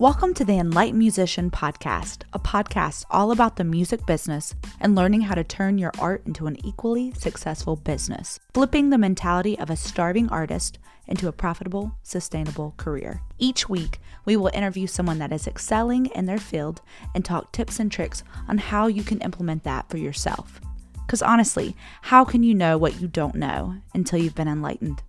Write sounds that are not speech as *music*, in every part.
Welcome to the Enlightened Musician Podcast, a podcast all about the music business and learning how to turn your art into an equally successful business, flipping the mentality of a starving artist into a profitable, sustainable career. Each week, we will interview someone that is excelling in their field and talk tips and tricks on how you can implement that for yourself. Because honestly, how can you know what you don't know until you've been enlightened?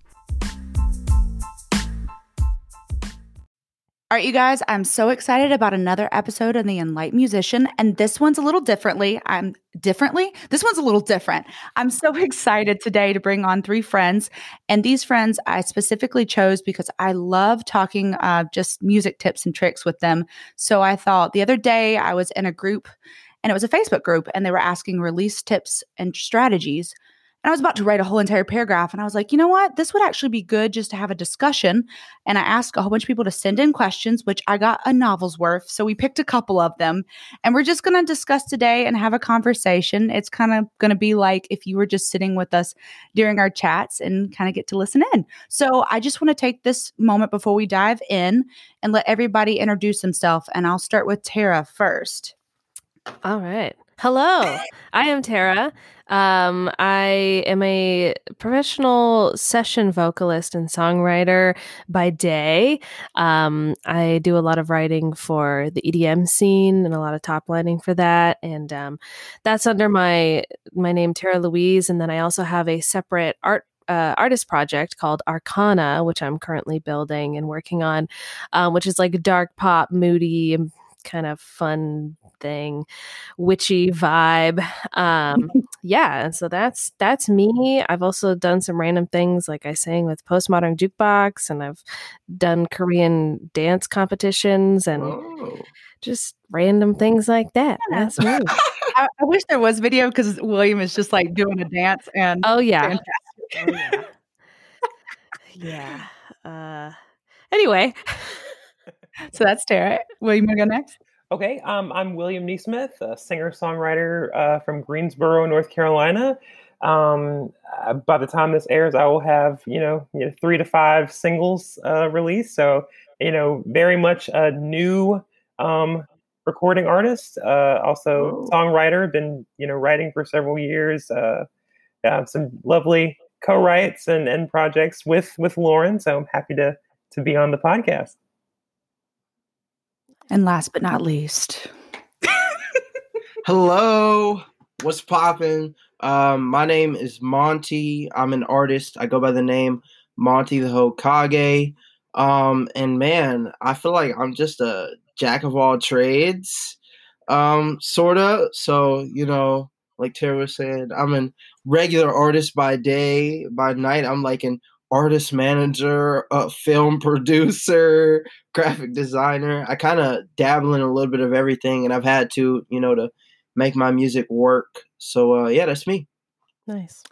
All right, you guys, I'm so excited about another episode of The Enlightened Musician. And this one's a little differently. I'm differently. This one's a little different. I'm so *laughs* excited today to bring on three friends. And these friends I specifically chose because I love talking uh, just music tips and tricks with them. So I thought the other day I was in a group and it was a Facebook group and they were asking release tips and strategies. And I was about to write a whole entire paragraph. And I was like, you know what? This would actually be good just to have a discussion. And I asked a whole bunch of people to send in questions, which I got a novel's worth. So we picked a couple of them. And we're just going to discuss today and have a conversation. It's kind of going to be like if you were just sitting with us during our chats and kind of get to listen in. So I just want to take this moment before we dive in and let everybody introduce themselves. And I'll start with Tara first. All right. Hello, I am Tara. Um, I am a professional session vocalist and songwriter by day. Um, I do a lot of writing for the EDM scene and a lot of top lining for that, and um, that's under my my name Tara Louise. And then I also have a separate art uh, artist project called Arcana, which I'm currently building and working on, um, which is like dark pop, moody, kind of fun thing, witchy vibe. Um, *laughs* yeah, and so that's that's me. I've also done some random things like I sang with Postmodern Jukebox, and I've done Korean dance competitions and oh. just random things like that. That's me. *laughs* I, I, wish there was video because William is just like doing a dance and oh yeah, oh, yeah. yeah. *laughs* Uh, anyway. so that's Tara. William, you go next? Okay, um, I'm William Nesmith, a singer songwriter uh, from Greensboro, North Carolina. Um, uh, by the time this airs, I will have you know, you know three to five singles uh, released. So you know, very much a new um, recording artist, uh, also songwriter. Been you know writing for several years. Uh, have some lovely co-writes and, and projects with with Lauren. So I'm happy to to be on the podcast. And last but not least, *laughs* hello, what's popping? Um, my name is Monty. I'm an artist. I go by the name Monty the Hokage. Um, and man, I feel like I'm just a jack of all trades, um, sorta. So you know, like Tara was saying, I'm a regular artist by day. By night, I'm like an artist manager, a film producer, *laughs* graphic designer. I kind of dabble in a little bit of everything, and I've had to, you know, to make my music work. So uh, yeah, that's me. Nice.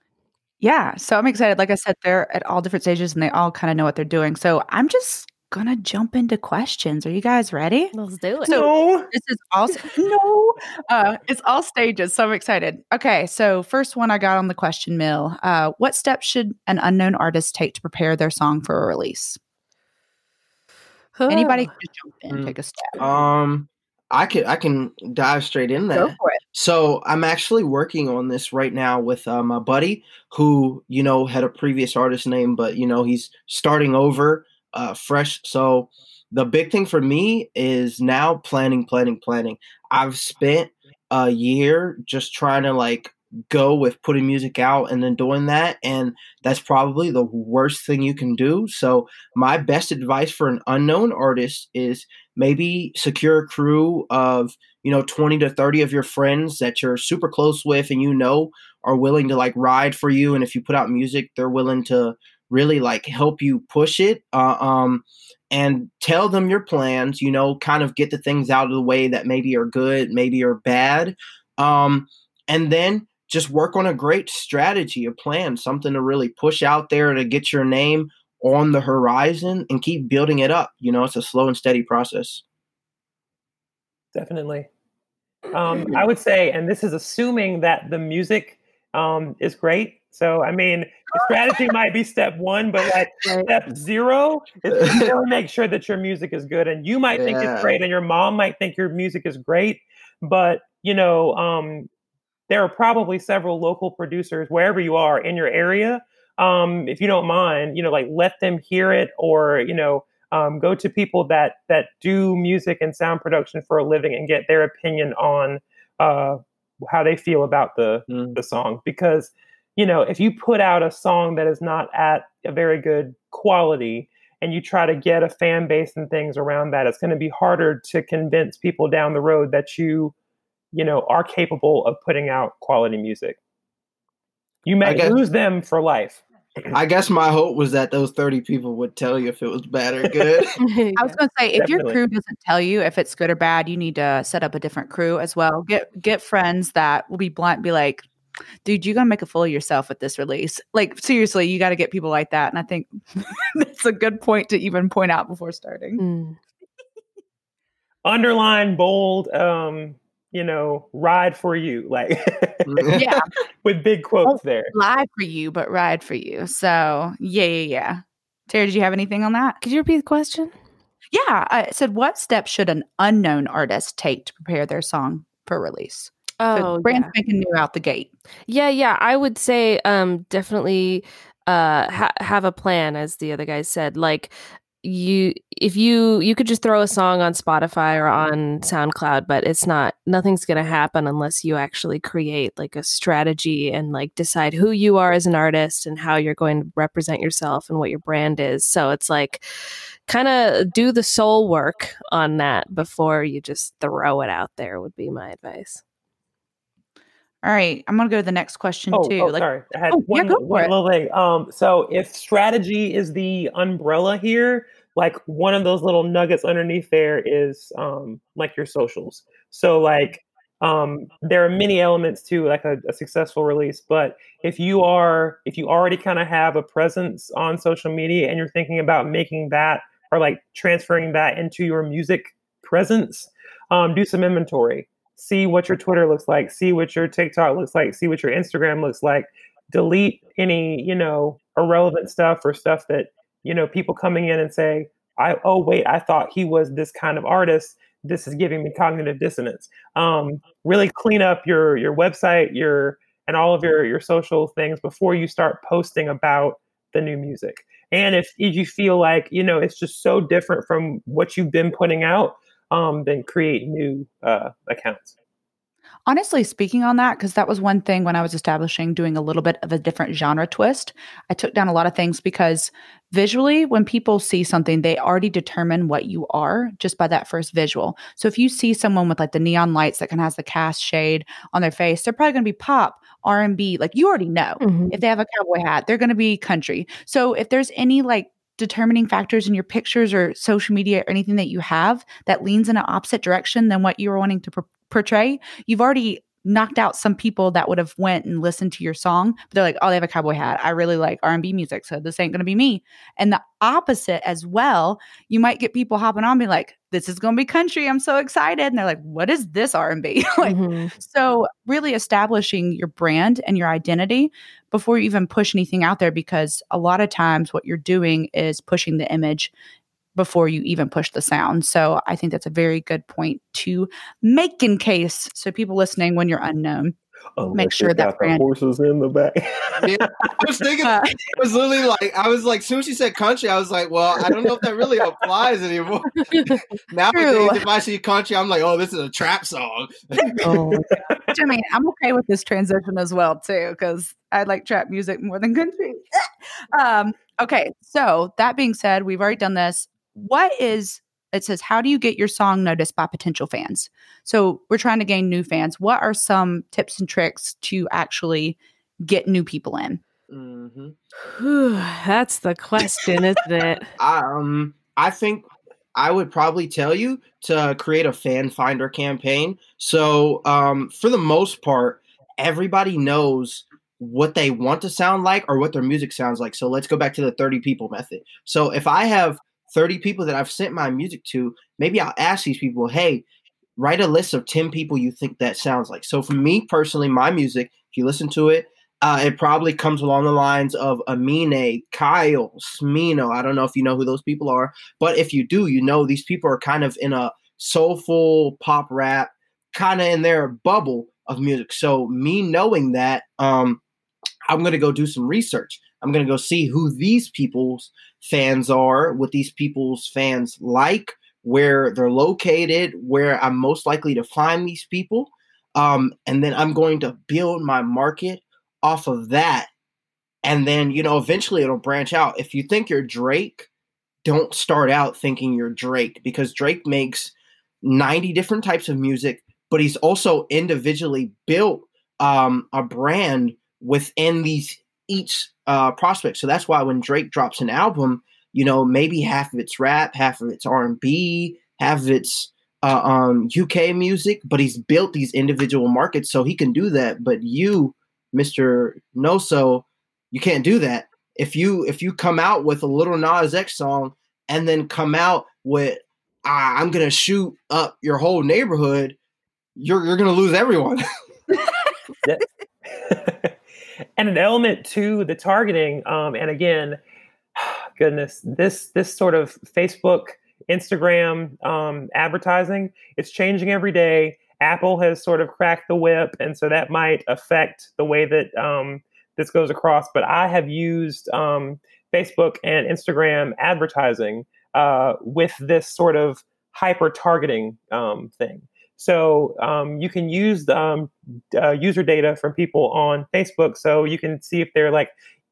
Yeah, so I'm excited. Like I said, they're at all different stages, and they all kind of know what they're doing. So I'm just gonna jump into questions. Are you guys ready? Let's do it. So no. this is all *laughs* no. Uh, it's all stages. So I'm excited. Okay, so first one I got on the question mill. Uh, what steps should an unknown artist take to prepare their song for a release? Anybody can just jump in, mm. take a step. Um, I can I can dive straight in there. So I'm actually working on this right now with uh, my buddy who you know had a previous artist name, but you know he's starting over uh, fresh. So the big thing for me is now planning, planning, planning. I've spent a year just trying to like go with putting music out and then doing that and that's probably the worst thing you can do so my best advice for an unknown artist is maybe secure a crew of you know 20 to 30 of your friends that you're super close with and you know are willing to like ride for you and if you put out music they're willing to really like help you push it uh, um, and tell them your plans you know kind of get the things out of the way that maybe are good maybe are bad um, and then just work on a great strategy a plan something to really push out there to get your name on the horizon and keep building it up you know it's a slow and steady process. Definitely. Um, i would say and this is assuming that the music um, is great So I mean, strategy *laughs* might be step one, but like right. step zero is really *laughs* make sure that your music is good. And you might think it's great, and your mom might think your music is great, but you know, um, there are probably several local producers wherever you are in your area. Um, if you don't mind, you know, like let them hear it, or you know, um, go to people that that do music and sound production for a living and get their opinion on uh, how they feel about the mm. the song. Because you know if you put out a song that is not at a very good quality and you try to get a fan base and things around that it's going to be harder to convince people down the road that you you know are capable of putting out quality music. You may guess, lose them for life I guess my hope was that those 30 people would tell you if it was bad or good. *laughs* I was going to say if Definitely. your crew doesn't tell you if it's good or bad, you need to set up a different crew as well. Get get friends that will be blunt be like, "Dude, you're going to make a fool of yourself with this release." Like seriously, you got to get people like that, and I think *laughs* that's a good point to even point out before starting. Mm. Underline bold um you know, ride for you, like yeah, *laughs* with big quotes there. Live for you, but ride for you. So yeah, yeah, yeah. Tara, did you have anything on that? Could you repeat the question? Yeah, I said, what steps should an unknown artist take to prepare their song for release? Oh, so brand yeah. spanking new out the gate. Yeah, yeah. I would say um, definitely uh, ha- have a plan, as the other guys said. Like you if you you could just throw a song on Spotify or on SoundCloud but it's not nothing's going to happen unless you actually create like a strategy and like decide who you are as an artist and how you're going to represent yourself and what your brand is. So it's like kind of do the soul work on that before you just throw it out there would be my advice all right, I'm gonna go to the next question oh, too. Oh, like, sorry, I had oh, one, yeah, one little thing. Um, so if strategy is the umbrella here, like one of those little nuggets underneath there is um, like your socials. So like um, there are many elements to like a, a successful release, but if you are if you already kind of have a presence on social media and you're thinking about making that or like transferring that into your music presence, um, do some inventory see what your Twitter looks like, see what your TikTok looks like, see what your Instagram looks like. Delete any, you know, irrelevant stuff or stuff that, you know, people coming in and say, I oh wait, I thought he was this kind of artist. This is giving me cognitive dissonance. Um, really clean up your your website, your and all of your your social things before you start posting about the new music. And if, if you feel like, you know, it's just so different from what you've been putting out, um, then create new uh, accounts. Honestly, speaking on that, because that was one thing when I was establishing doing a little bit of a different genre twist, I took down a lot of things because visually, when people see something, they already determine what you are just by that first visual. So if you see someone with like the neon lights that kind of has the cast shade on their face, they're probably going to be pop, R and B. Like you already know. Mm-hmm. If they have a cowboy hat, they're going to be country. So if there's any like determining factors in your pictures or social media or anything that you have that leans in an opposite direction than what you were wanting to pr- portray, you've already knocked out some people that would have went and listened to your song but they're like oh they have a cowboy hat. I really like r&b music so this ain't gonna be me. And the opposite as well you might get people hopping on me like this is gonna be country. I'm so excited. And they're like what is this r&b *laughs* like mm-hmm. so really establishing your brand and your identity before you even push anything out there because a lot of times what you're doing is pushing the image before you even push the sound. So I think that's a very good point to make in case. So people listening, when you're unknown, Unless make sure that brand horses in the back. *laughs* yeah, I was thinking. Uh, I was literally like, I was like, as soon as she said country, I was like, well, I don't know if that really applies anymore. *laughs* Nowadays, if I see country, I'm like, oh, this is a trap song. *laughs* oh, I mean, I'm okay with this transition as well too, because I like trap music more than country. um, okay, so that being said, we've already done this what is it says how do you get your song noticed by potential fans so we're trying to gain new fans what are some tips and tricks to actually get new people in mm-hmm. that's the question isn't it *laughs* um i think i would probably tell you to create a fan finder campaign so um for the most part everybody knows what they want to sound like or what their music sounds like. So let's go back to the 30 people method. So if I have 30 people that I've sent my music to, maybe I'll ask these people, hey, write a list of 10 people you think that sounds like. So for me personally, my music, if you listen to it, uh, it probably comes along the lines of Amine, Kyle, Smino. I don't know if you know who those people are, but if you do, you know these people are kind of in a soulful pop rap, kind of in their bubble of music. So me knowing that, um, I'm gonna go do some research. I'm gonna go see who these people's fans are, what these people's fans like, where they're located, where I'm most likely to find these people. Um, and then I'm going to build my market off of that. And then, you know, eventually it'll branch out. If you think you're Drake, don't start out thinking you're Drake because Drake makes 90 different types of music, but he's also individually built um, a brand within these each uh, prospect. So that's why when Drake drops an album, you know, maybe half of it's rap, half of it's R and B, half of it's uh, um, UK music, but he's built these individual markets so he can do that. But you, Mister Noso, you can't do that. If you if you come out with a Lil Nas X song and then come out with ah, I'm gonna shoot up your whole neighborhood, you're you're gonna lose everyone. *laughs* *laughs* and an element to the targeting, um, and again, *sighs* goodness, this this sort of Facebook, Instagram um, advertising, it's changing every day. Apple has sort of cracked the whip, and so that might affect the way that um, this goes across. But I have used um, Facebook and Instagram advertising uh, with this sort of hyper targeting um, thing. So um, you can use um, uh, user data from people on Facebook. So you can see if they're like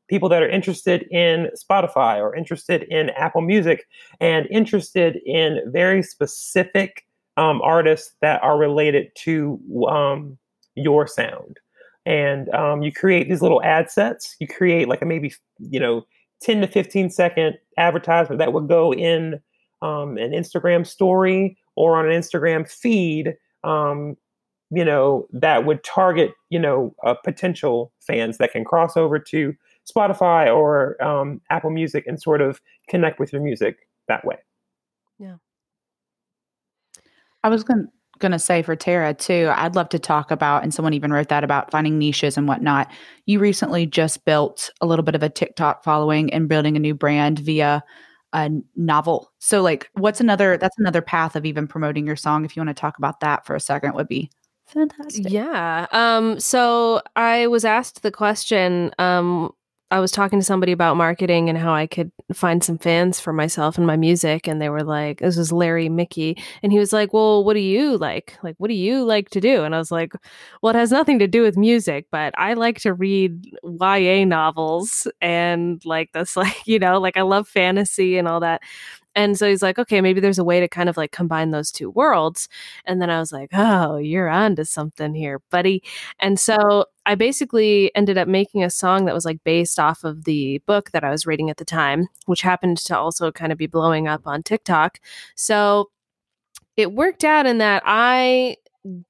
people that are interested in Spotify or interested in Apple Music and interested in very specific um, artists that are related to um, your sound. And um, you create these little ad sets. You create like a maybe, you know, 10 to 15 second advertisement that would go in um, an Instagram story or on an Instagram feed, um, you know, that would target, you know, uh, potential fans that can cross over to Spotify or um, Apple Music and sort of connect with your music that way. Yeah. I was going going to say for Tara too, I'd love to talk about, and someone even wrote that about finding niches and whatnot. You recently just built a little bit of a TikTok following and building a new brand via a novel. So like what's another that's another path of even promoting your song if you want to talk about that for a second would be fantastic. Yeah. Um so I was asked the question um I was talking to somebody about marketing and how I could find some fans for myself and my music. And they were like, this was Larry Mickey. And he was like, well, what do you like? Like, what do you like to do? And I was like, well, it has nothing to do with music, but I like to read YA novels and like that's *laughs* like, you know, like I love fantasy and all that. And so he's like, okay, maybe there's a way to kind of like combine those two worlds. And then I was like, oh, you're on to something here, buddy. And so I basically ended up making a song that was like based off of the book that I was reading at the time, which happened to also kind of be blowing up on TikTok. So it worked out in that I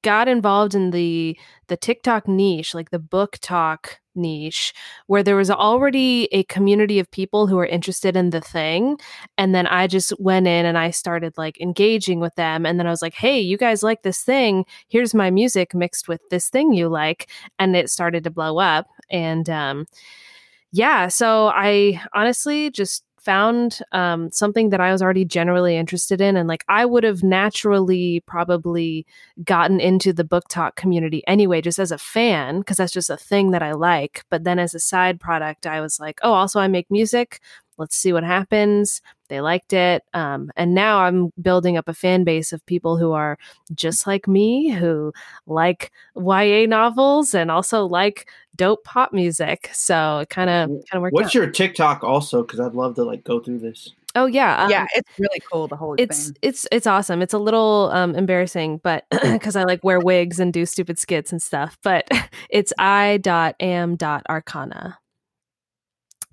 got involved in the the TikTok niche, like the BookTok niche where there was already a community of people who were interested in the thing. And then i just went in and i started like engaging with them. And then i was like hey you guys like this thing. Here's my music mixed with this thing you like. And it started to blow up. And um yeah so i honestly just found um, something that I was already generally interested in. And like I would have naturally probably gotten into the BookTok community anyway, just as a fan, because that's just a thing that I like. But then as a side product, I was like, oh, also I make music. Let's see what happens. They liked it. Um, and now I'm building up a fan base of people who are just like me, who like YA novels and also like dope pop music. So it kind of kind of worked. What's out. your TikTok also? Because I'd love to like go through this. Oh yeah, um, yeah, it's really cool. The whole it's thing. it's it's awesome. It's a little um, embarrassing, but *clears throat* because I like wear wigs and do stupid skits and stuff. But *laughs* it's i dot am dot arcana.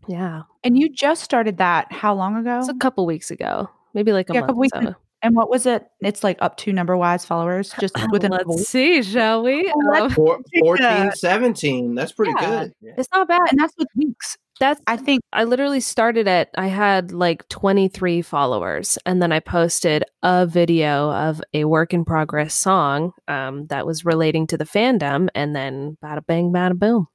Yeah, and you just started that how long ago? It's a couple weeks ago, maybe like a yeah, month. A couple weeks. So. And what was it? It's like up to number wise followers just within Let's see, shall we? Um, Four, 14, 17. That's pretty Yeah. good. it's not bad. and that's with weeks. That's I think I literally started at I had like 23 followers and then I posted a video of a work in progress song um, that was relating to the fandom and then bada bang bada boom.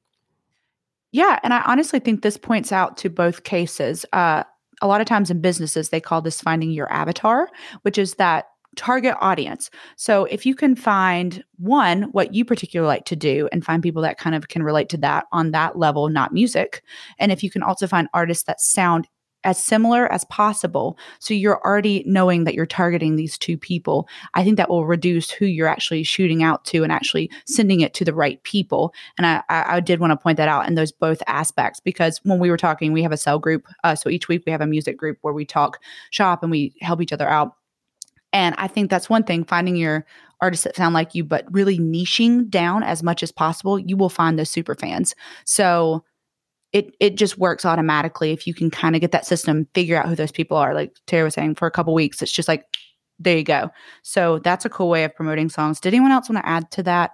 Yeah, and I honestly think this points out to both cases. Uh, a lot of times in businesses, they call this finding your avatar, which is that target audience. So if you can find one, what you particularly like to do and find people that kind of can relate to that on that level, not music. And if you can also find artists that sound as similar as possible. So you're already knowing that you're targeting these two people. I think that will reduce who you're actually shooting out to and actually sending it to the right people. And I, I, did want to point that out in those both aspects because when we were talking, we have a cell group. Uh, so each week we have a music group where we talk shop and we help each other out. And I think that's one thing finding your artists that sound like you, but really niching down as much as possible, you will find those super fans. So it it just works automatically if you can kind of get that system, figure out who those people are. Like Tara was saying, for a couple weeks, it's just like there you go. So that's a cool way of promoting songs. Did anyone else want to add to that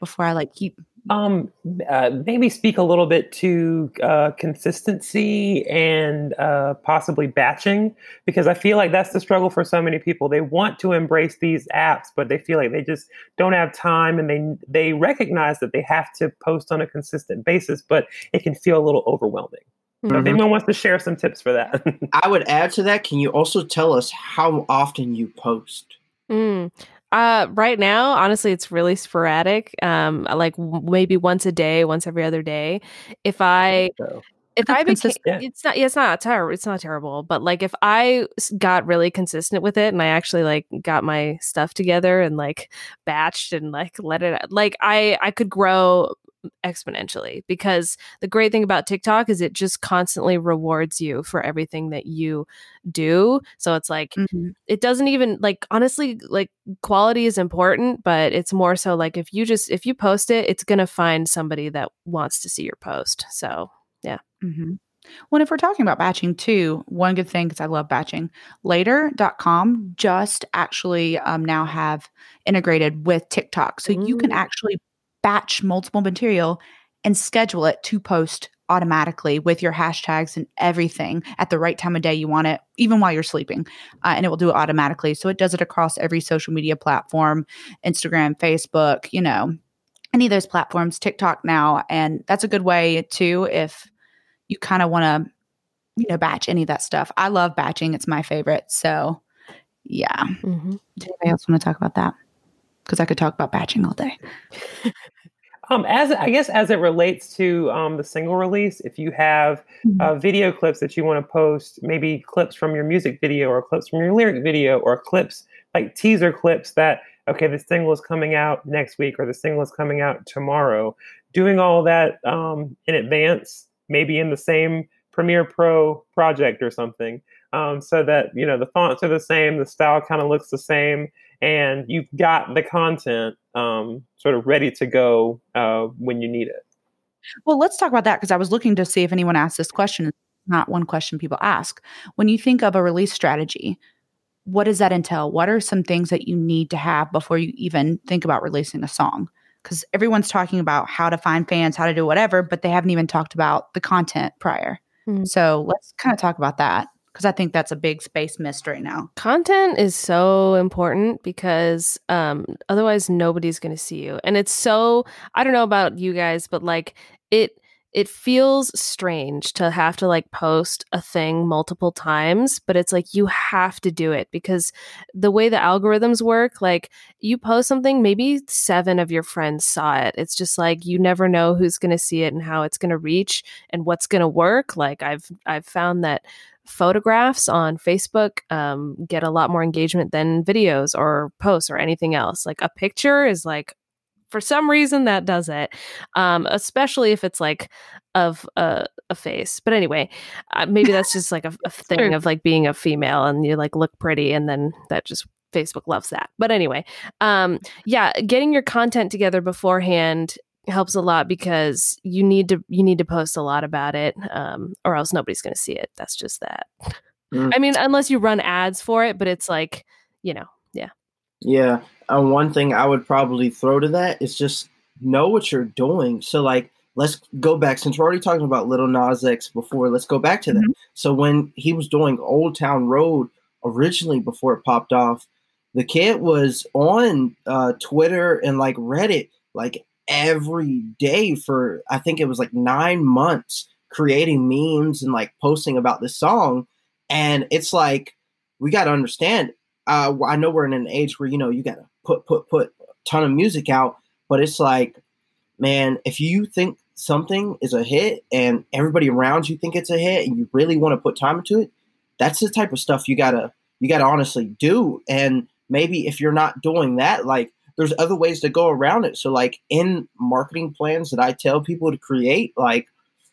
before I like keep um, uh, maybe speak a little bit to uh, consistency and uh, possibly batching, because I feel like that's the struggle for so many people. They want to embrace these apps, but they feel like they just don't have time, and they they recognize that they have to post on a consistent basis, but it can feel a little overwhelming. Mm-hmm. So if anyone wants to share some tips for that, I would add to that. Can you also tell us how often you post? Mm. Uh, right now, honestly, it's really sporadic. Um, like maybe once a day, once every other day. If I so. if I became, it's not, yeah, it's not terrible. It's not terrible, but like if I got really consistent with it and I actually like got my stuff together and like batched and like let it, like I, I could grow exponentially because the great thing about TikTok is it just constantly rewards you for everything that you do. So it's like mm-hmm. it doesn't even like honestly like quality is important, but it's more so like if you just if you post it, it's going to find somebody that wants to see your post. So, yeah. Mm-hmm. Well, if we're talking about batching too, one good thing, because I love batching, later.com just actually um, now have integrated with TikTok. So you can actually batch multiple material and schedule it to post automatically with your hashtags and everything at the right time of day you want it, even while you're sleeping. Uh, and it will do it automatically. So it does it across every social media platform Instagram, Facebook, you know, any of those platforms, TikTok now. And that's a good way too if you kind of want to, you know, batch any of that stuff. I love batching, it's my favorite. So yeah. Mm-hmm. Does anybody else want to talk about that? Because I could talk about batching all day. *laughs* Um, as I guess as it relates to um, the single release, if you have mm-hmm. uh, video clips that you want to post, maybe clips from your music video or clips from your lyric video or clips like teaser clips that okay, the single is coming out next week or the single is coming out tomorrow. Doing all that um, in advance, maybe in the same Premiere Pro project or something, um, so that you know the fonts are the same, the style kind of looks the same, and you've got the content um, sort of ready to go uh, when you need it. Well, let's talk about that because I was looking to see if anyone asked this question. Not one question people ask. When you think of a release strategy, what does that entail? What are some things that you need to have before you even think about releasing a song? Because everyone's talking about how to find fans, how to do whatever, but they haven't even talked about the content prior. Mm-hmm. So let's kind of talk about that because I think that's a big space missed right now. Content is so important because um, otherwise nobody's going to see you. And it's so I don't know about you guys, but like it it feels strange to have to like post a thing multiple times, but it's like you have to do it because the way the algorithms work, like you post something, maybe seven of your friends saw it. It's just like you never know who's going to see it and how it's going to reach and what's going to work. Like I've I've found that photographs on Facebook um, get a lot more engagement than videos or posts or anything else. Like a picture is like, for some reason, that does it, um, especially if it's like of a, a face. But anyway, uh, maybe that's just like a, a *laughs* thing of like being a female and you like look pretty and then that just Facebook loves that. But anyway, um, yeah, getting your content together beforehand helps a lot because you need to you need to post a lot about it um, or else nobody's going to see it. That's just that. Mm. i mean unless you run ads for it but it's like you know yeah. Yeah uh, one thing i would probably throw to that is just know what you're doing. So like let's go back since we're already talking about Lil Nas X before let's go back to that. Mm-hmm. so when he was doing old town road originally before it popped off the kid was on uh, twitter and like reddit like every day for I think it was like nine months creating memes and like posting about this song. And it's like we got to understand. Uh, I know we're in an age where you know you got to put put put a ton of music out, but it's like, man, if you think something is a hit and everybody around you think it's a hit and you really want to put time into it, that's the type of stuff you gotta you gotta honestly do. And maybe if you're not doing that, like there's other ways to go around it. So like in marketing plans that I tell people to create, like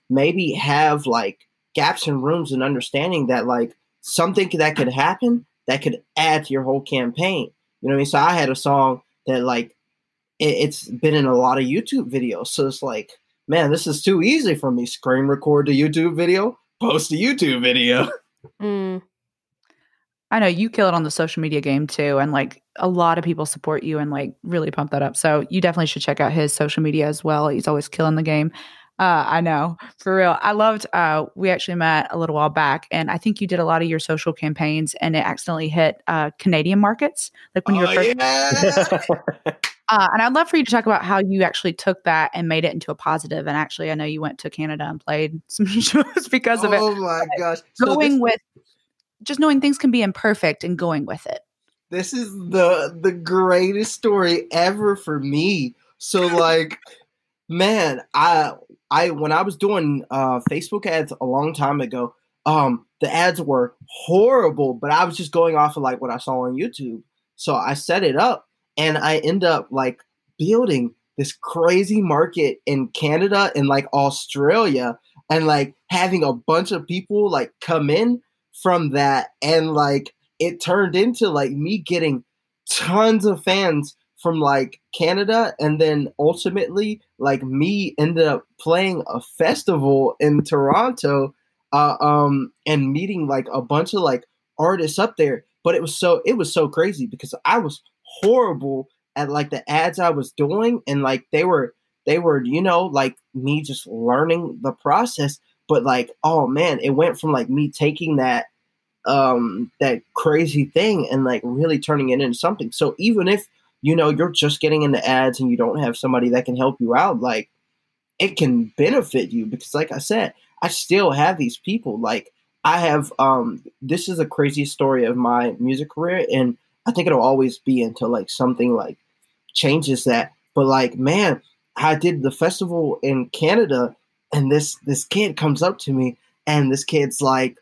maybe have like gaps and rooms and understanding that like something that could happen that could add to your whole campaign. You know what I mean? So I had a song that like it, has been in a lot of YouTube videos. So it's like, man, this is too easy for me. Screen record the YouTube video, post a YouTube video. Mm. I know you kill it on the social media game too, and like a lot of people support you and like really pump that up. So you definitely should check out his social media as well. He's always killing the game. Uh, I know for real. I loved. Uh, we actually met a little while back, and I think you did a lot of your social campaigns, and it accidentally hit uh, Canadian markets, like when you were oh, first. Yeah. *laughs* uh, and I'd love for you to talk about how you actually took that and made it into a positive. And actually, I know you went to Canada and played *laughs* some shows because of it. Oh my gosh! So going this- with just knowing things can be imperfect and going with it. This is the the greatest story ever for me. So *laughs* like man, I I when I was doing uh, Facebook ads a long time ago, um, the ads were horrible, but I was just going off of like what I saw on YouTube. So I set it up and I end up like building this crazy market in Canada and like Australia and like having a bunch of people like come in from that and like it turned into like me getting tons of fans from like Canada, and then ultimately, like me ended up playing a festival in Toronto, uh, um, and meeting like a bunch of like artists up there. But it was so it was so crazy because I was horrible at like the ads I was doing, and like they were they were you know like me just learning the process. But like oh man, it went from like me taking that um that crazy thing and like really turning it into something. So even if you know you're just getting into ads and you don't have somebody that can help you out like it can benefit you because like i said i still have these people like i have um this is a crazy story of my music career and i think it'll always be until like something like changes that but like man i did the festival in canada and this this kid comes up to me and this kid's like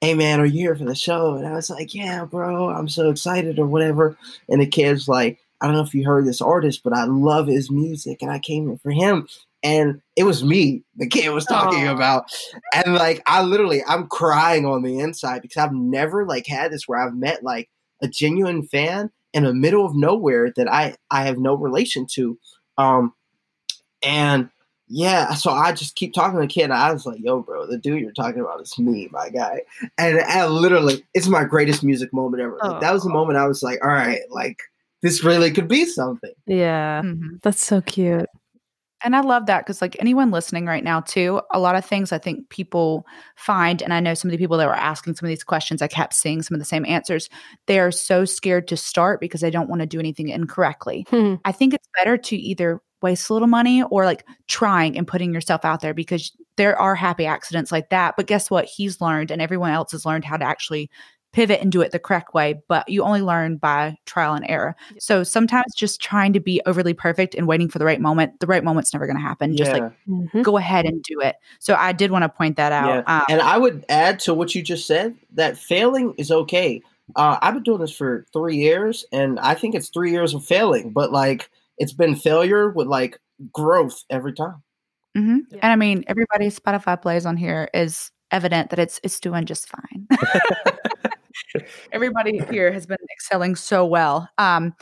hey man are you here for the show and i was like yeah bro i'm so excited or whatever and the kid's like I don't know if you heard this artist, but I love his music and I came in for him. And it was me the kid was talking Aww. about. And like I literally I'm crying on the inside because I've never like had this where I've met like a genuine fan in the middle of nowhere that I I have no relation to. Um and yeah, so I just keep talking to the kid. I was like, "Yo, bro, the dude you're talking about is me, my guy." And I literally, it's my greatest music moment ever. Like, that was the moment I was like, "All right, like this really could be something. Yeah. Mm-hmm. That's so cute. And I love that because, like, anyone listening right now, too, a lot of things I think people find, and I know some of the people that were asking some of these questions, I kept seeing some of the same answers. They are so scared to start because they don't want to do anything incorrectly. Hmm. *laughs* I think it's better to either waste a little money or like trying and putting yourself out there because there are happy accidents like that. But guess what? He's learned and everyone else has learned how to actually pivot and do it the correct way, but you only learn by trial and error. So sometimes just trying to be overly perfect and waiting for the right moment, the right moment's never going to happen. Yeah. Just like mm-hmm. go ahead and do it. So I did want to point that out. Yeah. Um, and I would add to what you just said that failing is okay. Uh, I've been doing this for three years, and I think it's three years of failing, but like it's been failure with like growth every time. Mm-hmm. Yeah. And I mean, everybody's Spotify plays on here is evident that it's it's doing just fine. *laughs* Everybody here has been excelling so well. Um,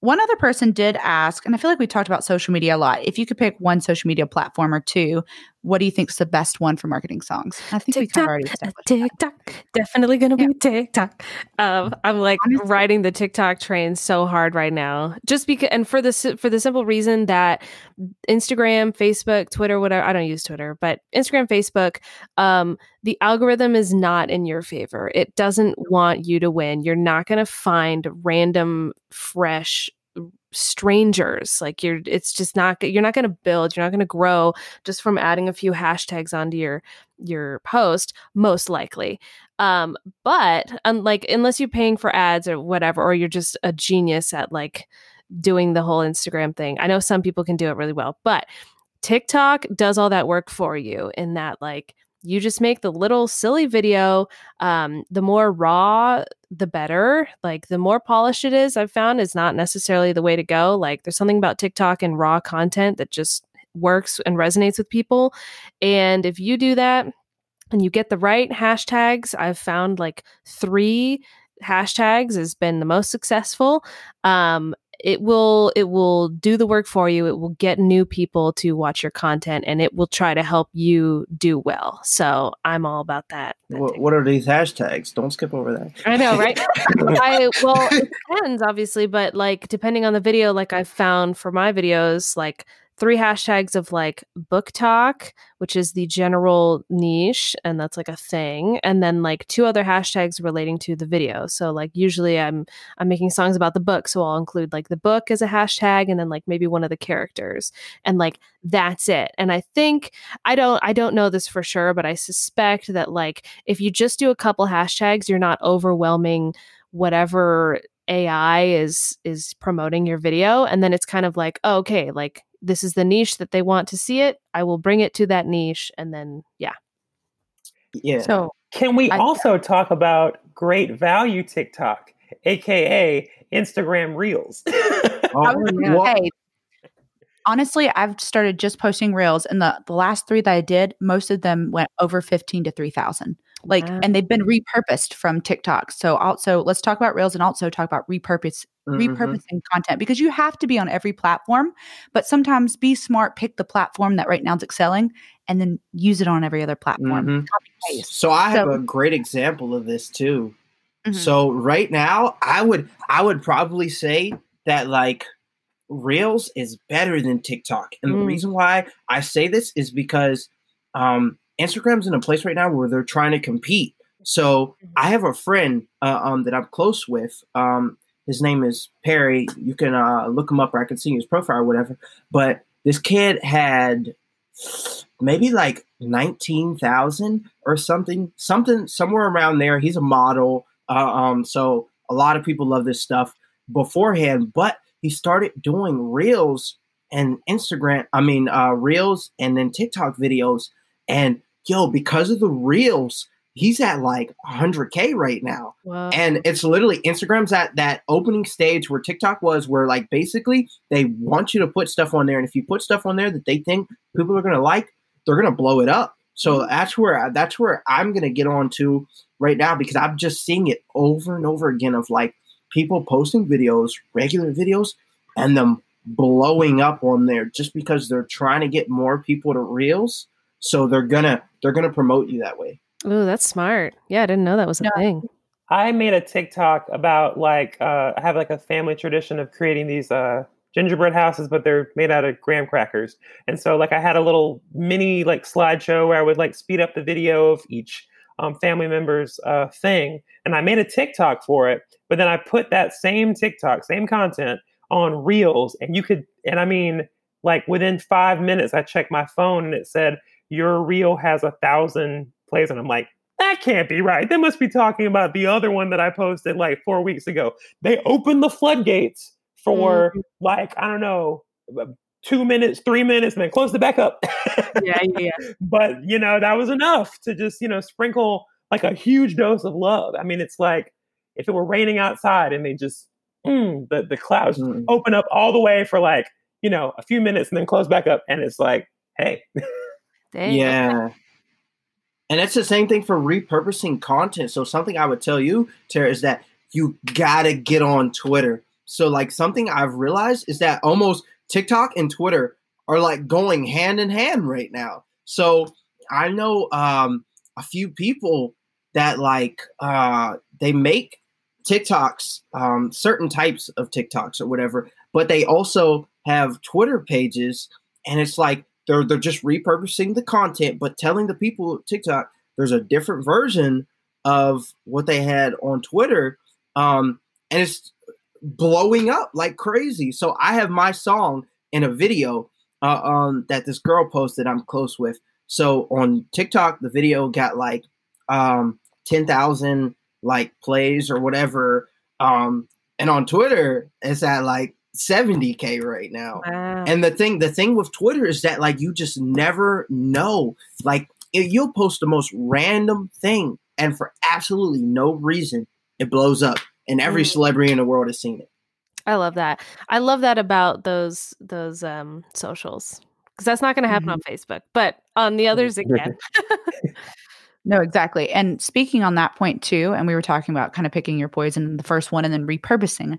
one other person did ask, and I feel like we talked about social media a lot. If you could pick one social media platform or two, what do you think is the best one for marketing songs? I think TikTok, we kind of already established TikTok, that. definitely going to yeah. be TikTok. Um, I'm like Honestly. riding the TikTok train so hard right now, just because, and for the for the simple reason that Instagram, Facebook, Twitter, whatever. I don't use Twitter, but Instagram, Facebook, um, the algorithm is not in your favor. It doesn't want you to win. You're not going to find random, fresh strangers like you're it's just not you're not going to build you're not going to grow just from adding a few hashtags onto your your post most likely. Um but unless you're paying for ads or whatever or you're just a genius at like doing the whole instagram thing i know some people can do it really well but tiktok does all that work for you in that like you just make the little silly video um, the more raw the better like the more polished it is i've found is not necessarily the way to go like there's something about tiktok and raw content that just works and resonates with people and if you do that and you get the right hashtags i've found like three hashtags has been the most successful um, it will it will do the work for you. It will get new people to watch your content and it will try to help you do well. So i'm all about that, that what, what, are these hashtags? Don't skip over that. I know right? *laughs* I well it *laughs* depends obviously but like depending on the video like i've found for my videos like three hashtags of like BookTok, which is the general niche, and that's like a thing, and then like two other hashtags relating to the video. So like usually I'm I'm making songs about the book, so I'll include like the book as a hashtag, and then like maybe one of the characters, and like that's it. And I think I don't I don't know this for sure, but I suspect that like if you just do a couple hashtags, you're not overwhelming whatever AI is is promoting your video and then it's kind of like oh, okay like this is the niche that they want to see it. I will bring it to that niche and then yeah. Yeah. So can we I, also talk about great value TikTok, aka Instagram Reels? oh, yeah. Honestly, I've started just posting reels, and the the last three that I did, most of them went over fifteen to three thousand. Like, wow. and they've been repurposed from TikTok. So also, let's talk about reels and also talk about repurpose mm-hmm. repurposing content because you have to be on every platform, but sometimes be smart, pick the platform that right now is excelling, and then use it on every other platform. Mm-hmm. So I have so, a great example of this too. Mm-hmm. So right now, I would I would probably say that like Reels is better than TikTok. And mm. the reason why I say this is because um, Instagram's in a place right now where they're trying to compete. So mm-hmm. I have a friend uh, um, that I'm close with. Um, his name is Perry. You can uh, look him up, or I can see his profile or whatever. But this kid had maybe like nineteen thousand or something, something somewhere around there. He's a model, uh, um, so a lot of people love this stuff beforehand. But he started doing reels and Instagram, I mean, uh, reels and then TikTok videos. And yo, because of the reels, he's at like 100K right now. Wow. And it's literally Instagram's at that opening stage where TikTok was, where like basically they want you to put stuff on there. And if you put stuff on there that they think people are going to like, they're going to blow it up. So that's where that's where I'm gonna get on to right now because I'm just seeing it over and over again of like people posting videos, regular videos, and them blowing up on there just because they're trying to get more people to reels. So they're gonna they're gonna promote you that way. Oh, that's smart. Yeah, I didn't know that was a no. thing. I made a TikTok about like uh, I have like a family tradition of creating these uh, gingerbread houses, but they're made out of graham crackers. And so like I had a little mini like slideshow where I would like speed up the video of each um, family member's uh, thing, and I made a TikTok for it. But then I put that same TikTok, same content on Reels, and you could, and I mean, like within five minutes, I checked my phone and it said your reel has a thousand plays, and I'm like, that can't be right. They must be talking about the other one that I posted like four weeks ago. They opened the floodgates for mm-hmm. like I don't know two minutes, three minutes, and then closed it back up. *laughs* yeah, yeah. But you know that was enough to just you know sprinkle like a huge dose of love. I mean, it's like if it were raining outside and they just mm, the the clouds mm. open up all the way for like you know a few minutes and then close back up, and it's like, hey, yeah. And it's the same thing for repurposing content. So something I would tell you, Tara, is that you gotta get on Twitter. So like something I've realized is that almost TikTok and Twitter are like going hand in hand right now. So I know um, a few people that like uh, they make TikToks, um, certain types of TikToks or whatever, but they also have Twitter pages, and it's like they're they're just repurposing the content, but telling the people TikTok there's a different version of what they had on Twitter, um, and it's blowing up like crazy. So I have my song in a video uh, um, that this girl posted. I'm close with. So on TikTok, the video got like um, ten thousand like plays or whatever. Um, and on Twitter, it's at like 70k right now. Wow. And the thing, the thing with Twitter is that like you just never know. Like you'll post the most random thing, and for absolutely no reason, it blows up, and every mm. celebrity in the world has seen it. I love that. I love that about those those um socials because that's not going to happen mm-hmm. on Facebook, but on the others again. *laughs* no, exactly. And speaking on that point too, and we were talking about kind of picking your poison in the first one and then repurposing.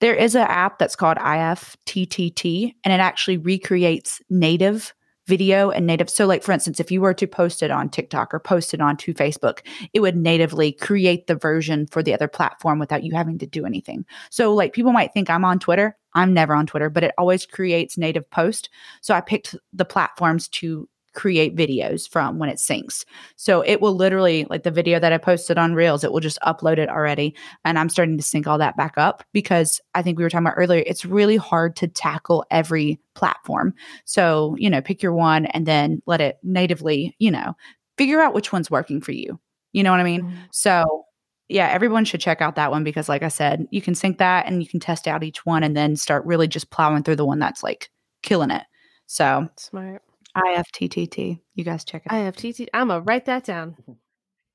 There is an app that's called IFTTT, and it actually recreates native video and native. So, like for instance, if you were to post it on TikTok or post it onto Facebook, it would natively create the version for the other platform without you having to do anything. So, like people might think I'm on Twitter. I'm never on Twitter, but it always creates native post. So I picked the platforms to create videos from when it syncs. So it will literally, like the video that I posted on Reels, it will just upload it already. And I'm starting to sync all that back up because I think we were talking about earlier, it's really hard to tackle every platform. So, you know, pick your one and then let it natively, you know, figure out which one's working for you. You know what I mean? Mm-hmm. So, yeah, everyone should check out that one because, like I said, you can sync that and you can test out each one and then start really just plowing through the one that's like killing it. So, smart. IFTTT. You guys check it. IFTT. I'm gonna write that down. *laughs*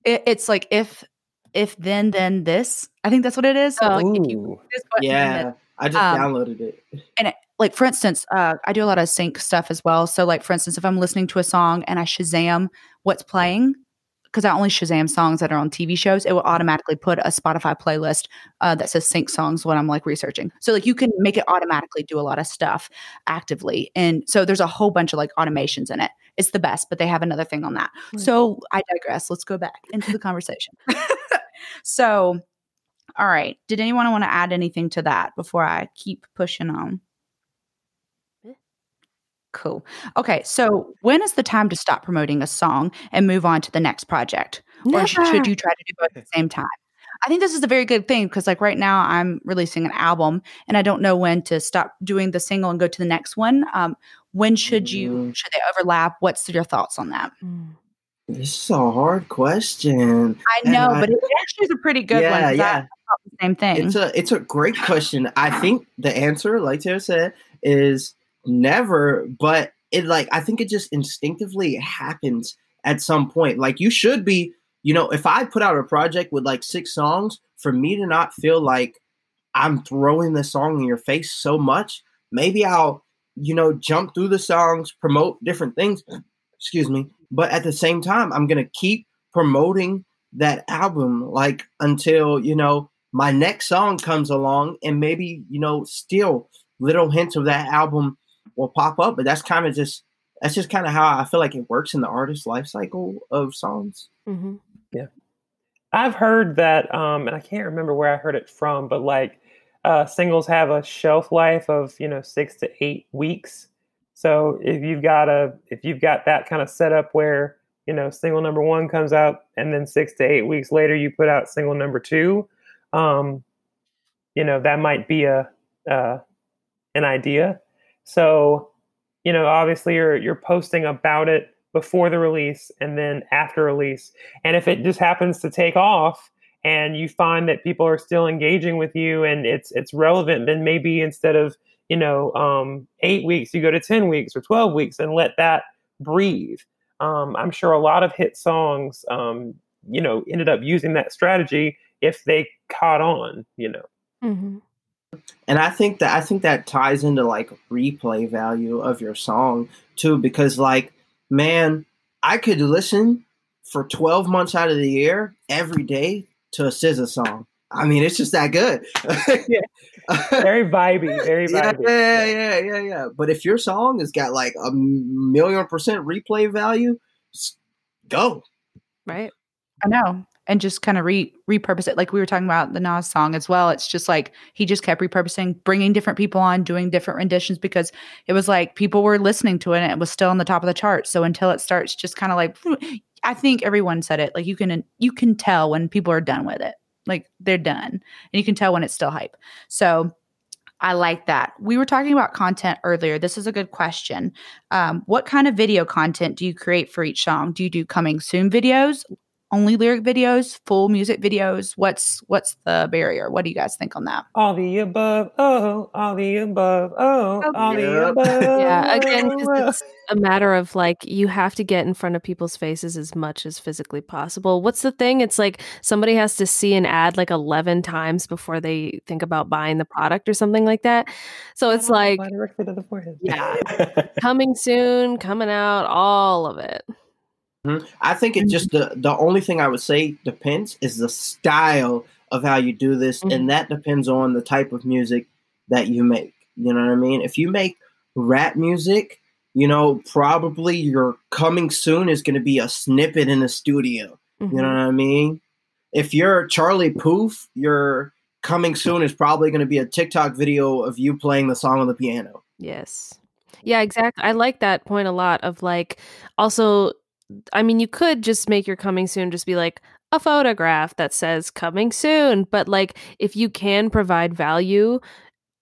It, it's like if if then then this. I think that's what it is. So like if you this button, yeah, I just um, downloaded it. And it, like for instance, uh, I do a lot of sync stuff as well. So like for instance, if I'm listening to a song and I Shazam what's playing, because I only Shazam songs that are on TV shows, it will automatically put a Spotify playlist uh, that says sync songs when I'm like researching. So like you can make it automatically do a lot of stuff actively, and so there's a whole bunch of like automations in it. It's the best, but they have another thing on that. Mm-hmm. So I digress. Let's go back into the conversation. *laughs* so, all right. Did anyone want to add anything to that before I keep pushing on? Cool. Okay, so when is the time to stop promoting a song and move on to the next project? Never. Or should you try to do both at the same time? I think this is a very good thing because, like, right now I'm releasing an album and I don't know when to stop doing the single and go to the next one. Um, when should you, mm. should they overlap? What's your thoughts on that? Mm. This is a hard question. I know, I, but it actually is a pretty good one. yeah, one. Yeah, same thing. It's a it's a great question. I think the answer, like Tara said, is never, but it like I think it just instinctively happens at some point. Like you should be, you know, if I put out a project with like six songs, for me to not feel like I'm throwing the song in your face so much, maybe I'll, you know, jump through the songs, promote different things. *clears throat* Excuse me. But at the same time, I'm gonna keep promoting that album like until, you know, my next song comes along and maybe, you know, still little hints of that album will pop up, but that's kind of just that's just kind of how I feel like it works in the artist life cycle of songs. Mm-hmm. Yeah, I've heard that, um, and I can't remember where I heard it from, but like uh, singles have a shelf life of you know six to eight weeks. So if you've got a if you've got that kind of setup where you know single number one comes out and then six to eight weeks later you put out single number two, um, you know that might be a uh, an idea. So, you know, obviously you're you're posting about it before the release and then after release. And if it just happens to take off and you find that people are still engaging with you and it's it's relevant, then maybe instead of, you know, um, eight weeks, you go to 10 weeks or 12 weeks and let that breathe. Um, I'm sure a lot of hit songs, um, you know, ended up using that strategy if they caught on, you know. Mm-hmm and I think that I think that ties into like replay value of your song too, because like, man, I could listen for 12 months out of the year every day to a SZA song. I mean, it's just that good. yeah. *laughs* Very vibey, very vibey. Yeah, yeah, yeah, yeah, But if your song has got like a million percent replay value, go. Right. I know and just kind of re repurpose it. Like we were talking about the Nas song as well. It's just like he just kept repurposing, bringing different people on, doing different renditions because it was like people were listening to it and it was still on the top of the chart. So until it starts just kind of like, I think everyone said it. Like you can you can tell when people are done with it. like they're done. And you can tell when it's still hype. So I like that. We were talking about content earlier. This is a good question. Um, what kind of video content do you create for each song? Do you do coming soon videos, only lyric videos, full music videos? What's what's the barrier? What do you guys think on that? All the above, oh, all the above, oh, Oh, all the yeah. above. *laughs* Yeah, oh, again, oh, 'cause oh. it's a matter of like you have to get in front of people's faces as much as physically possible. What's the thing? It's like somebody has to see an ad like 11 times before they think about buying the product or something like that. So it's like directly to the forehead. Yeah. *laughs* coming soon, coming out, all of it. Mhm. I think it just the the only thing I would say depends is the style of how you do this, Mhm. and that depends on the type of music that you make. You know what I mean? If you make rap music, you know, probably your coming soon is going to be a snippet in the studio. You know Mhm. what I mean? If you're Charlie Puth, your coming soon is probably going to be a TikTok video of you playing the song on the piano. Yes. Yeah, exactly. I like that point a lot of like also I mean you could just make your coming soon just be like a photograph that says coming soon, but like if you can provide value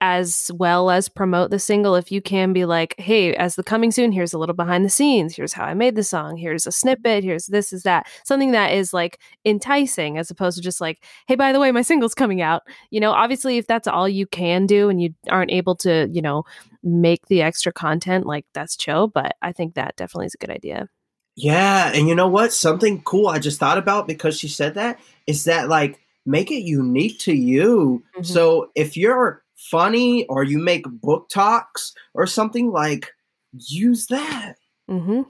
as well as promote the single if you can be like hey as the coming soon here's a little behind the scenes here's how i made the song here's a snippet here's this is that something that is like enticing as opposed to just like hey by the way my single's coming out you know obviously if that's all you can do and you aren't able to you know make the extra content like that's chill but i think that definitely is a good idea Yeah, and you know what? Something cool I just thought about because she said that is that like make it unique to you. Mhm. So if you're funny or you make BookToks or something like use that. mm-hmm.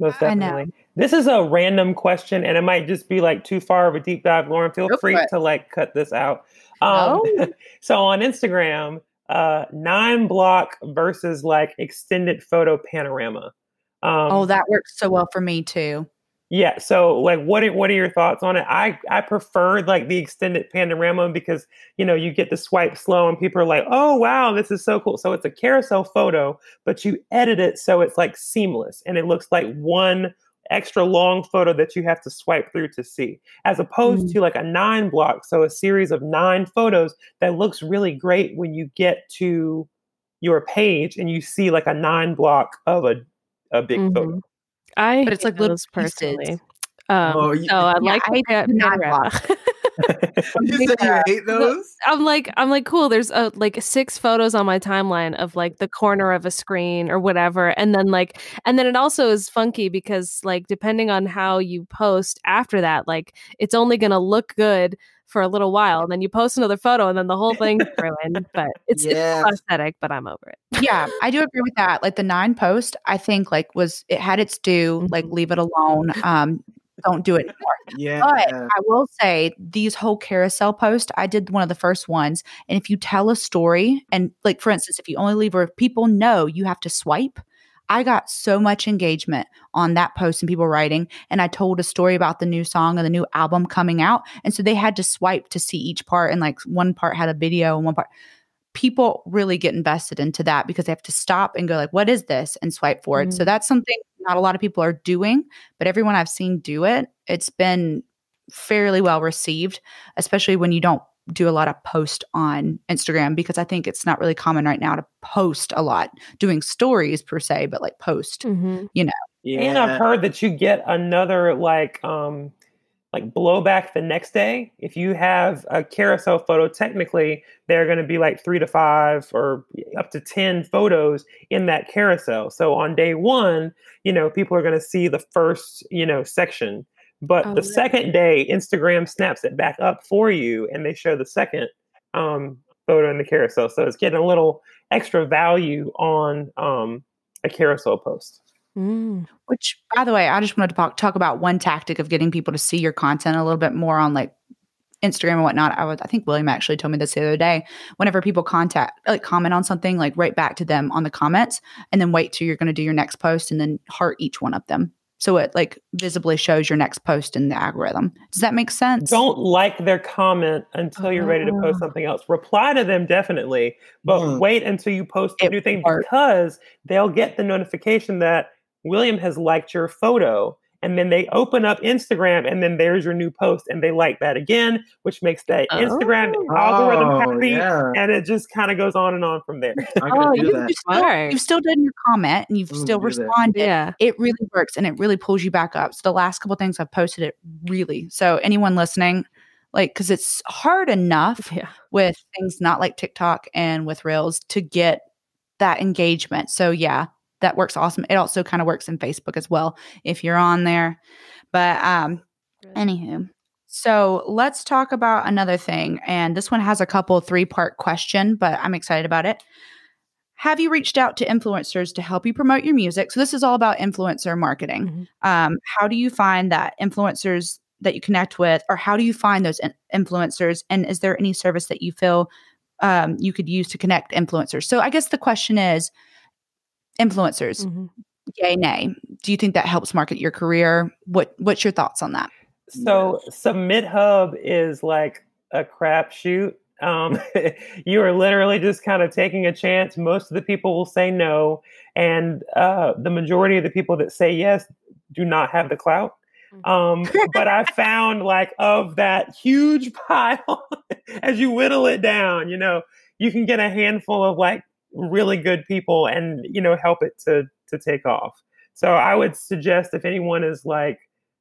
Most I know. definitely. This is a random question, and it might just be like too far of a deep dive. Lauren, feel Go free to like cut this out. Um, No. *laughs* so on Instagram, uh, nine block versus like extended photo panorama. Um, oh, that works so well for me too. yeah. So like, what are, what are your thoughts on it? I I preferred like the extended panorama because you know you get the swipe slow and people are like, oh wow, this is so cool. So it's a carousel photo, but you edit it so it's like seamless and it looks like one extra long photo that you have to swipe through to see, as opposed Mm. to like a nine block. So a series of nine photos that looks really great when you get to your page and you see like a nine block of a a big photo. Mhm. i But it's like little those personally um, Oh, y- so *laughs* i Yeah, like I the hate pa- the. You said you hate those? I'm like, I'm like, cool. There's a, like six photos on my timeline of like the corner of a screen or whatever, and then like, and then it also is funky because like depending on how you post after that, like it's only gonna look good for a little while, and then you post another photo, and then the whole thing's *laughs* ruined. But it's Yes. it's aesthetic, but I'm over it. yeah, I do agree with that. Like the nine post, I think like was it had its due. Like Mhm. leave it alone. Um, don't do it anymore. Yeah. But I will say these whole carousel posts, I did one of the first ones. And if you tell a story, and like for instance, if you only leave where people know you have to swipe, I got so much engagement on that post and people writing. And I told a story about the new song and the new album coming out. And so they had to swipe to see each part. And like one part had a video and one part. People really get invested into that because they have to stop and go like, "What is this?" and swipe for it. So mm-hmm. that's something not a lot of people are doing, but everyone I've seen do it, it's been fairly well received, especially when you don't do a lot of post on Instagram because I think it's not really common right now to post a lot, doing stories per se, but like post. Mhm. yeah. And I've heard that you get another like um like blowback the next day. If you have a carousel photo, technically they're going to be like three to five or up to 10 photos in that carousel. So on day one, you know, people are going to see the first, you know, section. But Oh, the second day, Instagram snaps it back up for you and they show the second um, photo in the carousel. So it's getting a little extra value on um, a carousel post. Mm. Which, by the way, I just wanted to talk, talk about one tactic of getting people to see your content a little bit more on like Instagram and whatnot. I was, I think William actually told me this the other day. Whenever people contact, like comment on something, like write back to them on the comments, and then wait till you're going to do your next post, and then heart each one of them, so it like visibly shows your next post in the algorithm. Does that make sense? Don't like their comment until you're ready to post Oh. something else. Reply to them definitely, but Mm. wait until you post a It new thing works. because they'll get the notification that William has liked your photo and then they open up Instagram, and then there's your new post, and they like that again, which makes that oh. Instagram algorithm oh, happy, yeah. and it just kind of goes on and on from there. oh, you, have still, you've still done your comment, and you've mm, still responded. Yeah, it really works, and it really pulls you back up. So the last couple things I've posted, it really. So anyone listening, like because it's hard enough *laughs* yeah. with things not like TikTok and with Reels to get that engagement. So yeah, that works awesome. It also kind of works in Facebook as well if you're on there. But um anywho, so let's talk about another thing. And this one has a couple three part question, but I'm excited about it. Have you reached out to influencers to help you promote your music? So this is all about influencer marketing. Mm-hmm. Um, how do you find that influencers that you connect with, or how do you find those in- influencers? And is there any service that you feel um, you could use to connect influencers? So I guess the question is, influencers, mm-hmm. yay, nay. Do you think that helps market your career? What What's your thoughts on that? So Submit Hub is like a crapshoot. Um, *laughs* you are literally just kind of taking a chance. Most of the people will say no, and uh, the majority of the people that say yes do not have the clout. Mm-hmm. Um, but I found like of that huge *laughs* pile, *laughs* as you whittle it down, you know, you can get a handful of like really good people and you know help it to to take off. So I would suggest if anyone is like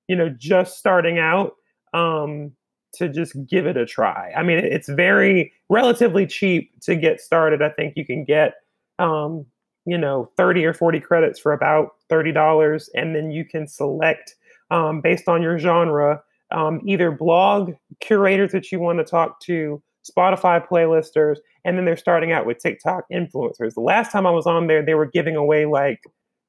you know just starting out um, to just give it a try. I mean, it's very relatively cheap to get started. I think you can get um, you know 30 or 40 credits for about $30 and then you can select um, based on your genre um, either blog curators that you want to talk to spotify playlisters and then they're starting out with tiktok influencers the last time i was on there they were giving away like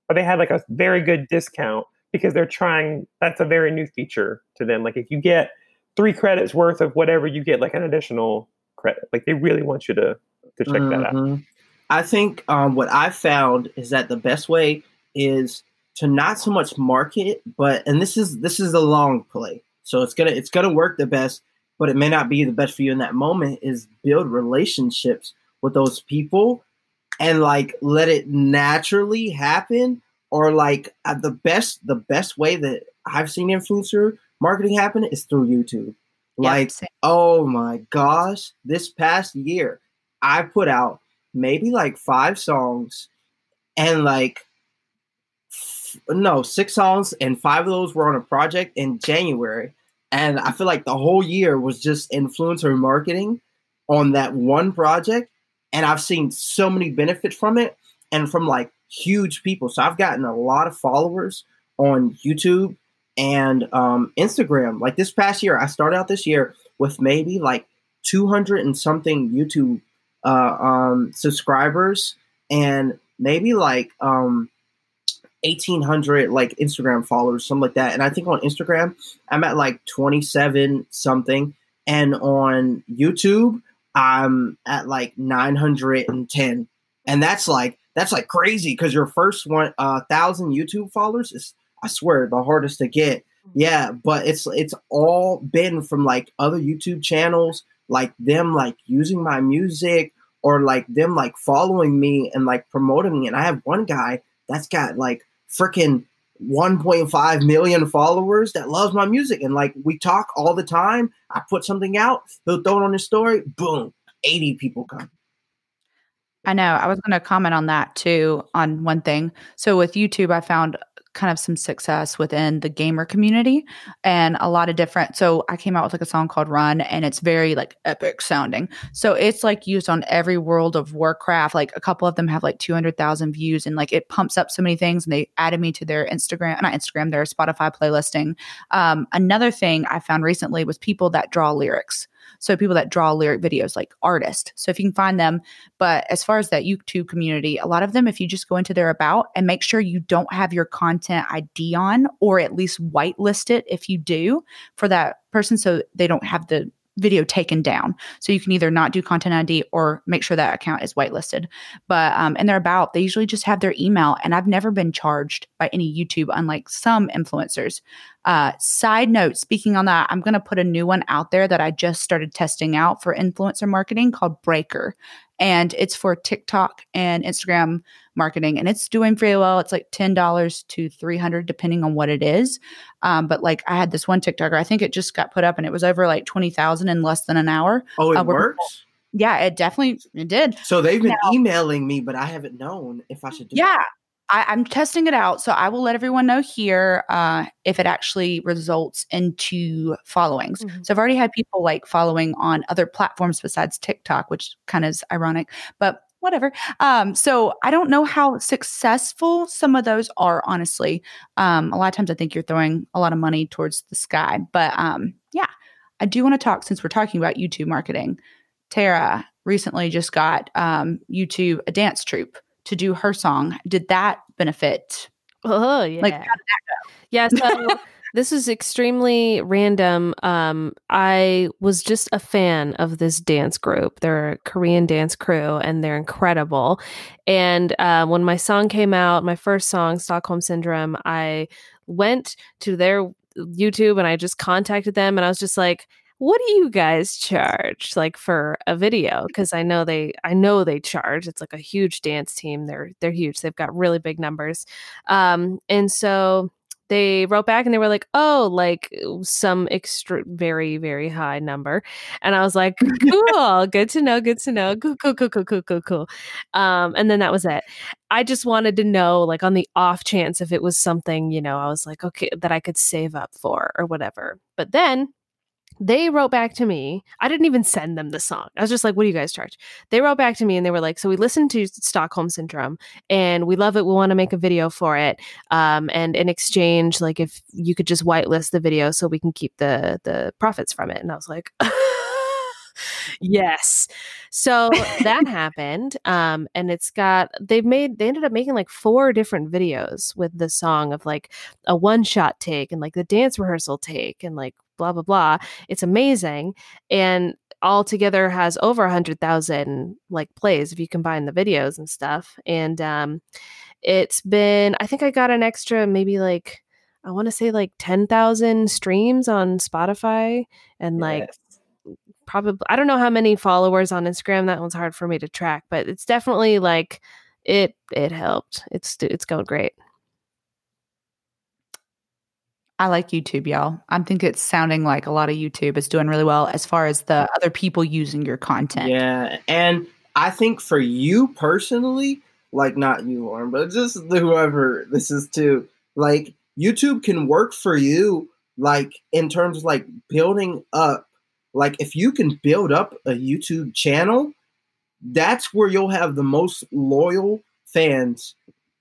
or they had like a very good discount because they're trying that's a very new feature to them like if you get three credits worth of whatever you get like an additional credit like they really want you to to check mm-hmm. that out mm-hmm. i think um, what i found is that the best way is to not so much market, but and this is this is a long play, so it's gonna it's gonna work the best, but it may not be the best for you in that moment. Is build relationships with those people, and like let it naturally happen, or like uh, the best the best way that I've seen influencer marketing happen is through YouTube. Like, yeah, oh my gosh, this past year, I put out maybe like five songs, and like no six songs, and five of those were on a project in January. And I feel like the whole year was just influencer marketing on that one project. And I've seen so many benefits from it and from like huge people. So I've gotten a lot of followers on YouTube and um, Instagram. Like this past year, I started out this year with maybe like 200 and something YouTube uh, um, subscribers and maybe like um, 1800 like Instagram followers, something like that. And I think on Instagram, I'm at like 27 something. And on YouTube, I'm at like 910. And that's like, that's like crazy because your first one, uh, thousand YouTube followers is, I swear, the hardest to get. Yeah, but it's it's all been from like other YouTube channels, like them like using my music or like them like following me and like promoting me. And I have one guy that's got like freaking 1.5 million followers that loves my music. And like we talk all the time. I put something out, he'll throw it on his story, boom, 80 people come. I know. I was going to comment on that too, on one thing. So with YouTube, I found kind of some success within the gamer community and a lot of different so i came out with like a song called run and it's very like epic sounding. So it's like used on every world of warcraft like a couple of them have like 200000 views and like it pumps up so many things and they added me to their instagram not instagram their spotify playlisting. Um, another thing i found recently was people that draw lyrics so people that draw lyric videos, like artists. So if you can find them. But as far as that YouTube community, a lot of them, if you just go into their about and make sure you don't have your content ID on, or at least whitelist it if you do for that person, so they don't have the video taken down. So you can either not do content ID or make sure that account is whitelisted. But um, and they're about they usually just have their email, and I've never been charged by any YouTube, unlike some influencers. Uh, side note, speaking on that, I'm going to put a new one out there that I just started testing out for influencer marketing called Breaker, and it's for TikTok and Instagram marketing and it's doing pretty well. It's like $10 to 300 depending on what it is. Um, but like I had this one TikToker, I think it just got put up and it was over like 20,000 in less than an hour. Oh, it uh, works? yeah, it definitely it did. So they've been now, emailing me, but I haven't known if I should do Yeah. I, am testing it out. So I will let everyone know here uh, if it actually results into followings. Mm-hmm. So I've already had people like following on other platforms besides TikTok, which kind of is ironic, but whatever. Um, so I don't know how successful some of those are, honestly. Um, a lot of times I think you're throwing a lot of money towards the sky. But um, yeah, I do want to talk since we're talking about YouTube marketing. Tara recently just got um, YouTube a dance troupe to do her song. Did that benefit? Oh yeah. Like Yeah, so *laughs* this is extremely random. Um, I was just a fan of this dance group. They're a Korean dance crew and they're incredible. And uh, when my song came out, my first song, Stockholm Syndrome, I went to their YouTube and I just contacted them and I was just like, what do you guys charge like for a video because i know they i know they charge it's like a huge dance team they're they're huge they've got really big numbers um and so they wrote back and they were like, "Oh, like some extra, very, very high number," and I was like, *laughs* "Cool, good to know, good to know, cool, cool, cool, cool, cool, cool, cool." Um, and then that was it. I just wanted to know, like, on the off chance if it was something, you know, I was like, okay, that I could save up for or whatever. But then they wrote back to me. I didn't even send them the song. I was just like, what do you guys charge? They wrote back to me and they were like, so we listened to Stockholm Syndrome and we love it. We want to make a video for it. Um, and in exchange, like if you could just whitelist the video so we can keep the the profits from it. And I was like, *laughs* yes. So that *laughs* happened. Um, and it's got they've made they ended up making like four different videos with the song of like a one shot take and like the dance rehearsal take and like blah blah blah. It's amazing, and altogether has over a hundred thousand like plays if you combine the videos and stuff. And um, it's been I think I got an extra maybe like I want to say like ten thousand streams on Spotify and like. Probably, I don't know how many followers on Instagram. That one's hard for me to track, but it's definitely like it. It helped. It's it's going great. I like YouTube, y'all. I think it's sounding like a lot of YouTube is doing really well as far as the other people using your content. Yeah. And I think for you personally, like not you, Lauren, but just whoever this is to, like YouTube can work for you, like in terms of like building up. Like if you can build up a YouTube channel, that's where you'll have the most loyal fans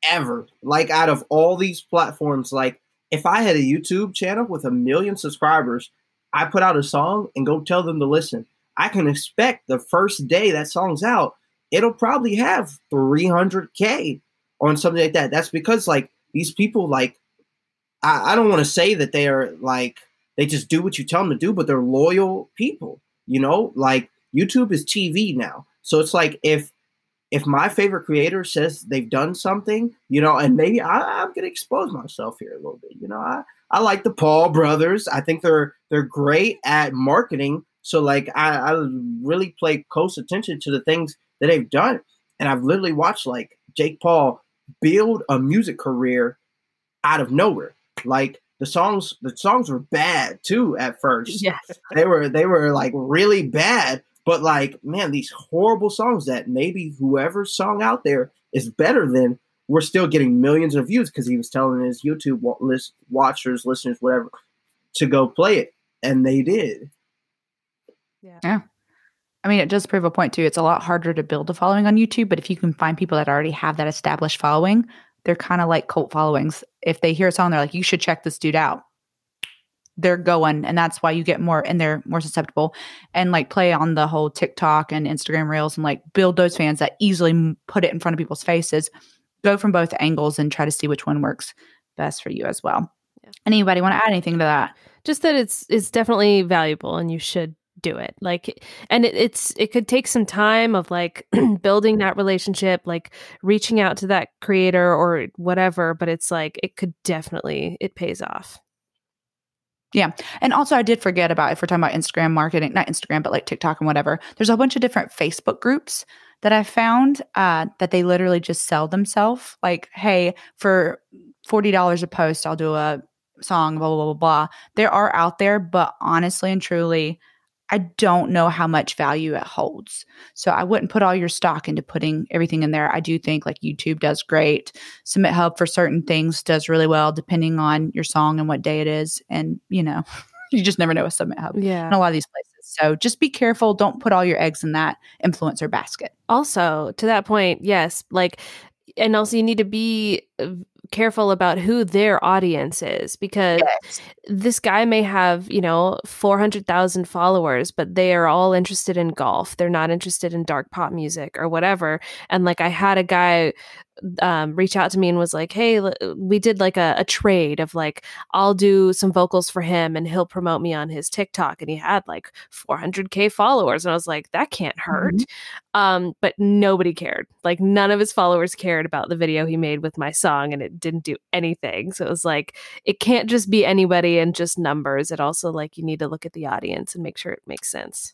ever. Like out of all these platforms, like if I had a YouTube channel with a million subscribers, I put out a song and go tell them to listen. I can expect the first day that song's out, it'll probably have 300K on something like that. That's because, like, these people, like, I, I don't want to say that they are like, they just do what you tell them to do, but they're loyal people, you know? Like, YouTube is TV now. So it's like if if my favorite creator says they've done something, you know, and maybe I, am gonna expose myself here a little bit. You know, I, I like the Paul brothers. I think they're they're great at marketing. So like I, I really pay close attention to the things that they've done. And I've literally watched like Jake Paul build a music career out of nowhere. Like the songs the songs were bad too at first. Yes. They were they were like really bad, but like, man, these horrible songs that maybe whoever's song out there is better than, we're still getting millions of views because he was telling his YouTube list, watchers, listeners, whatever, to go play it, and they did. Yeah. Yeah. I mean, it does prove a point too. It's a lot harder to build a following on YouTube, but if you can find people that already have that established following, they're kind of like cult followings. If they hear a song, they're like, "You should check this dude out." They're going and that's why you get more and they're more susceptible and like play on the whole TikTok and Instagram reels and like build those fans that easily put it in front of people's faces go from both angles and try to see which one works best for you as well. Yeah. anybody want to add anything to that? Just that it's it's definitely valuable and you should do it. Like and it, it's it could take some time of like *clears throat* building that relationship like reaching out to that creator or whatever but it's like it could definitely it pays off yeah. And also, I did forget about if we're talking about Instagram marketing, not Instagram, but like TikTok and whatever, there's a bunch of different Facebook groups that I found uh, that they literally just sell themselves. Like, hey, for forty dollars a post, I'll do a song. Blah blah blah blah. There are out there, but honestly and truly, I don't know how much value it holds. So I wouldn't put all your stock into putting everything in there. I do think like YouTube does great. Submit Hub for certain things does really well depending on your song and what day it is. And, you know, *laughs* you just never know with Submit Hub. Yeah. In a lot of these places. So just be careful. Don't put all your eggs in that influencer basket. Also, to that point, yes, like, and also you need to be uh, careful about who their audience is because yes. this guy may have, you know, 400,000 followers, but they are all interested in golf. They're not interested in dark pop music or whatever. And like I had a guy um, reach out to me and was like, "Hey, we did like a, a, trade of like I'll do some vocals for him and he'll promote me on his TikTok." And he had like 400k followers, and I was like, "That can't hurt." Mm-hmm. Um, but nobody cared. Like none of his followers cared about the video he made with my song, and it didn't do anything. So it was like it can't just be anybody and just numbers. It also like you need to look at the audience and make sure it makes sense.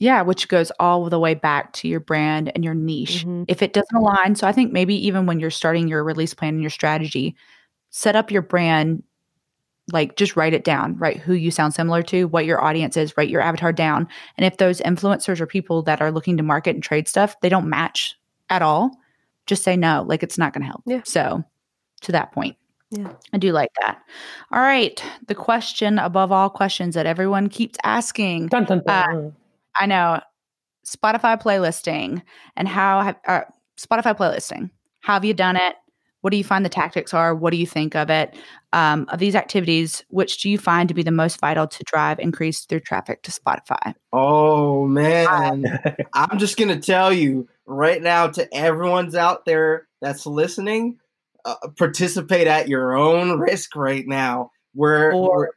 Yeah, which goes all the way back to your brand and your niche. Mm-hmm. If it doesn't align, so I think maybe even when you're starting your release plan and your strategy, set up your brand like just write it down, write who you sound similar to, what your audience is, write your avatar down. And if those influencers or people that are looking to market and trade stuff, they don't match at all, just say no, like it's not going to help. Yeah. So, to that point. Yeah. I do like that. All right. The question above all questions that everyone keeps asking. Dun, dun, dun. Uh, I know Spotify playlisting and how have uh, Spotify playlisting. How have you done it? What do you find the tactics are? What do you think of it? Um, of these activities, which do you find to be the most vital to drive increase through traffic to Spotify? Oh man, *laughs* I'm just gonna tell you right now to everyone's out there that's listening, uh, participate at your own risk right now. We're we're,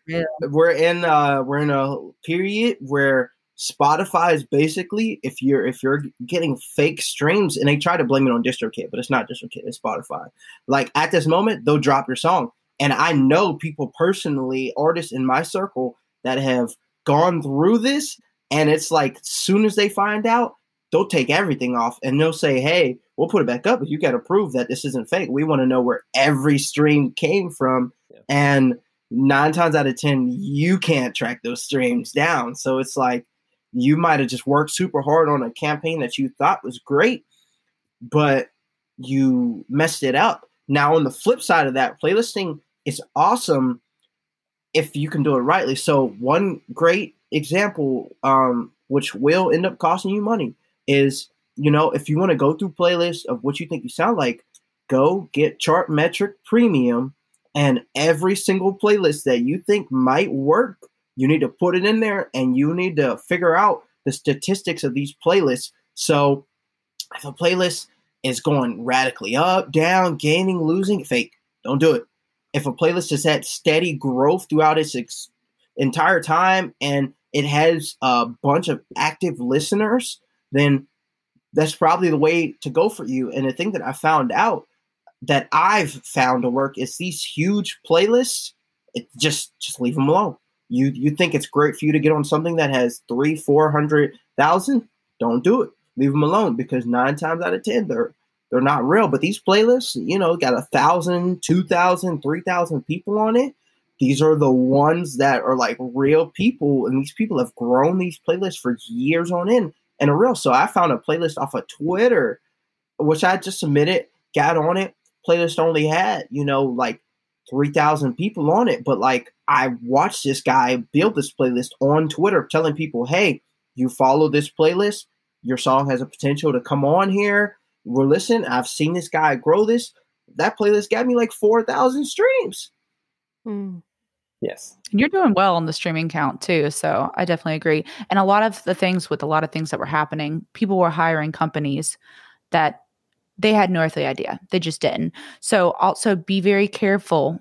we're in uh, we're in a period where Spotify is basically if you're if you're getting fake streams and they try to blame it on DistroKid, but it's not DistroKid, it's Spotify. Like at this moment, they'll drop your song. And I know people personally, artists in my circle that have gone through this, and it's like soon as they find out, they'll take everything off and they'll say, Hey, we'll put it back up, but you gotta prove that this isn't fake. We want to know where every stream came from. Yeah. And nine times out of ten, you can't track those streams down. So it's like you might have just worked super hard on a campaign that you thought was great, but you messed it up. Now, on the flip side of that, playlisting is awesome if you can do it rightly. So, one great example, um, which will end up costing you money, is you know, if you want to go through playlists of what you think you sound like, go get Chartmetric Premium, and every single playlist that you think might work you need to put it in there and you need to figure out the statistics of these playlists. So if a playlist is going radically up, down, gaining, losing, fake, don't do it. If a playlist has had steady growth throughout its ex- entire time and it has a bunch of active listeners, then that's probably the way to go for you. And the thing that I found out that I've found to work is these huge playlists. It just just leave them alone. You you think it's great for you to get on something that has three, four hundred thousand? Don't do it. Leave them alone because nine times out of ten they're they're not real. But these playlists, you know, got a thousand, two thousand, three thousand people on it. These are the ones that are like real people, and these people have grown these playlists for years on end and are real. So I found a playlist off of Twitter, which I just submitted, got on it. Playlist only had, you know, like 3,000 people on it. But like, I watched this guy build this playlist on Twitter, telling people, hey, you follow this playlist, your song has a potential to come on here. We're listening. I've seen this guy grow this. That playlist got me like 4,000 streams. Mm. Yes. And you're doing well on the streaming count too. So I definitely agree. And a lot of the things with a lot of things that were happening, people were hiring companies that they had no earthly idea. They just didn't. So also be very careful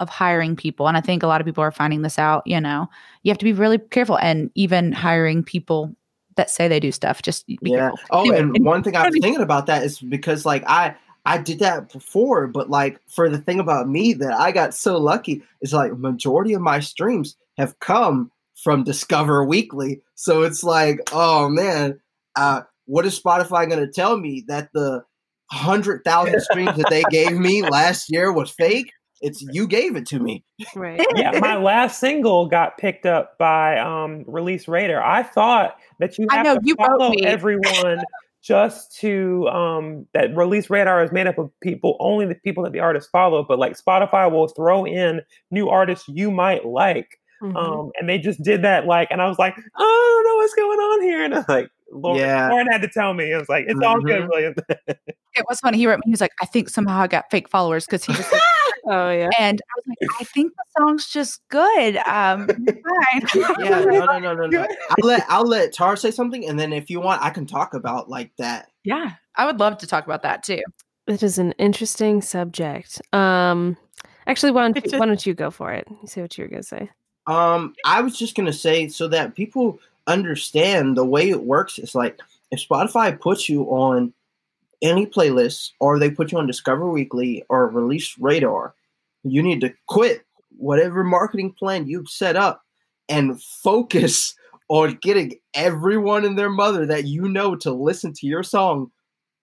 of hiring people. And I think a lot of people are finding this out, you know. You have to be really careful and even hiring people that say they do stuff. Just yeah. Careful. Oh, and, and one thing I was thinking about that is because like I I did that before, but like for the thing about me that I got so lucky is like majority of my streams have come from Discover Weekly. So it's like, oh man, uh, what is Spotify going to tell me that the hundred thousand *laughs* streams that they gave me last year was fake? It's you gave it to me. Right. *laughs* yeah, my last single got picked up by um, Release Radar. I thought that you have I know, to you follow everyone just to um, that Release Radar is made up of people only the people that the artists follow. But like Spotify will throw in new artists you might like. Mm-hmm. Um, and they just did that like, and I was like, oh, I don't know what's going on here, and I'm like, Lauren, yeah. Lauren had to tell me. It was like, it's mm-hmm. all good, mm-hmm. William. *laughs* it was funny. He wrote me. He was like, I think somehow I got fake followers because he just. Like, *laughs* oh yeah. And I was like, I think the song's just good. Um, fine. *laughs* yeah, no, no, no, no, no. I'll let I'll let Tar say something, and then if you want, I can talk about like that. Yeah, I would love to talk about that too. It is an interesting subject. Um, actually, why don't you, why don't you go for it? You say what you were gonna say. Um, I was just gonna say so that people understand the way it works is like if Spotify puts you on any playlist or they put you on Discover Weekly or Release Radar, you need to quit whatever marketing plan you've set up and focus *laughs* on getting everyone and their mother that you know to listen to your song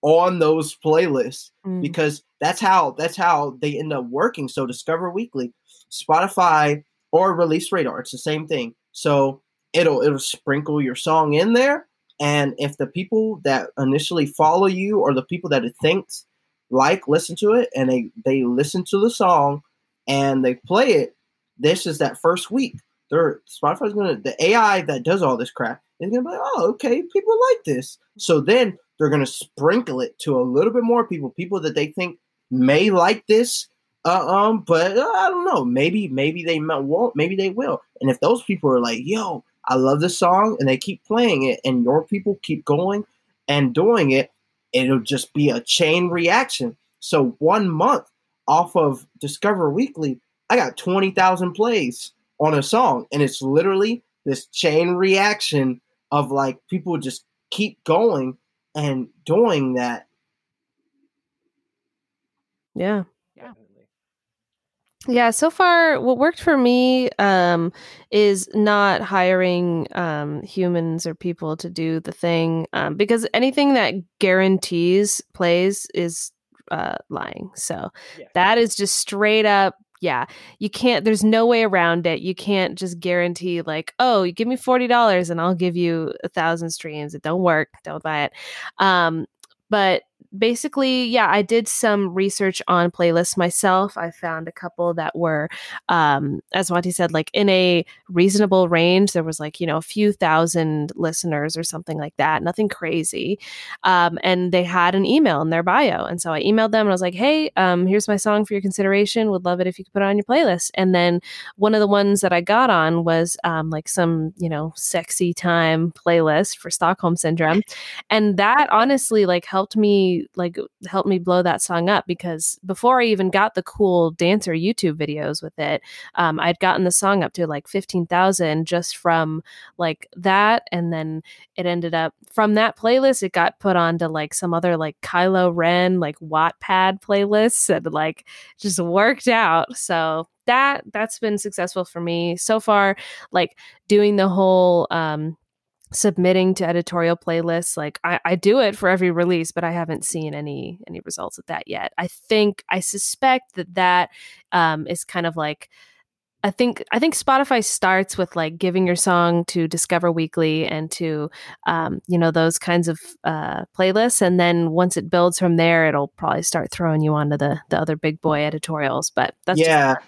on those playlists mm. because that's how that's how they end up working. So Discover Weekly, Spotify or Release Radar, it's the same thing. So it'll it'll sprinkle your song in there. And if the people that initially follow you or the people that it thinks like listen to it and they they listen to the song and they play it this is that first week. They're spotify's gonna the ai that does all this crap is gonna be like oh okay people like this. So then they're gonna sprinkle it to a little bit more people people that they think may like this uh, um but uh, i don't know. Maybe maybe they won't maybe they will. And if those people are like yo I love this song and they keep playing it and your people keep going and doing it, it'll just be a chain reaction. So one month off of Discover Weekly, I got 20,000 plays on a song and it's literally this chain reaction of like people just keep going and doing that. Yeah. Yeah, so far what worked for me um, is not hiring um, humans or people to do the thing um, because anything that guarantees plays is uh, lying. So yeah. that is just straight up. Yeah, you can't. There's no way around it. You can't just guarantee like, oh, you give me forty dollars and I'll give you a thousand streams. It don't work. Don't buy it. Um, but basically, yeah, I did some research on playlists myself. I found a couple that were, um, as Monty said, like in a reasonable range. There was like, you know, a few thousand listeners or something like that, nothing crazy. Um, and they had an email in their bio. And so I emailed them and I was like, hey, um, here's my song for your consideration. Would love it if you could put it on your playlist. And then one of the ones that I got on was um, like some, you know, sexy time playlist for Stockholm Syndrome. And that honestly, like, helped me like helped me blow that song up because before I even got the cool dancer YouTube videos with it, um, I'd gotten the song up to like 15,000 just from like that. And then it ended up from that playlist, it got put onto like some other like Kylo Ren, like Wattpad playlists and like just worked out. So that that's been successful for me so far like doing the whole um submitting to editorial playlists like I, I do it for every release but i haven't seen any any results of that yet. I think i suspect that that um, is kind of like I think I think Spotify starts with like giving your song to Discover Weekly and to um, you know those kinds of uh, playlists, and then once it builds from there, it'll probably start throwing you onto the the other big boy editorials. But that's yeah, just-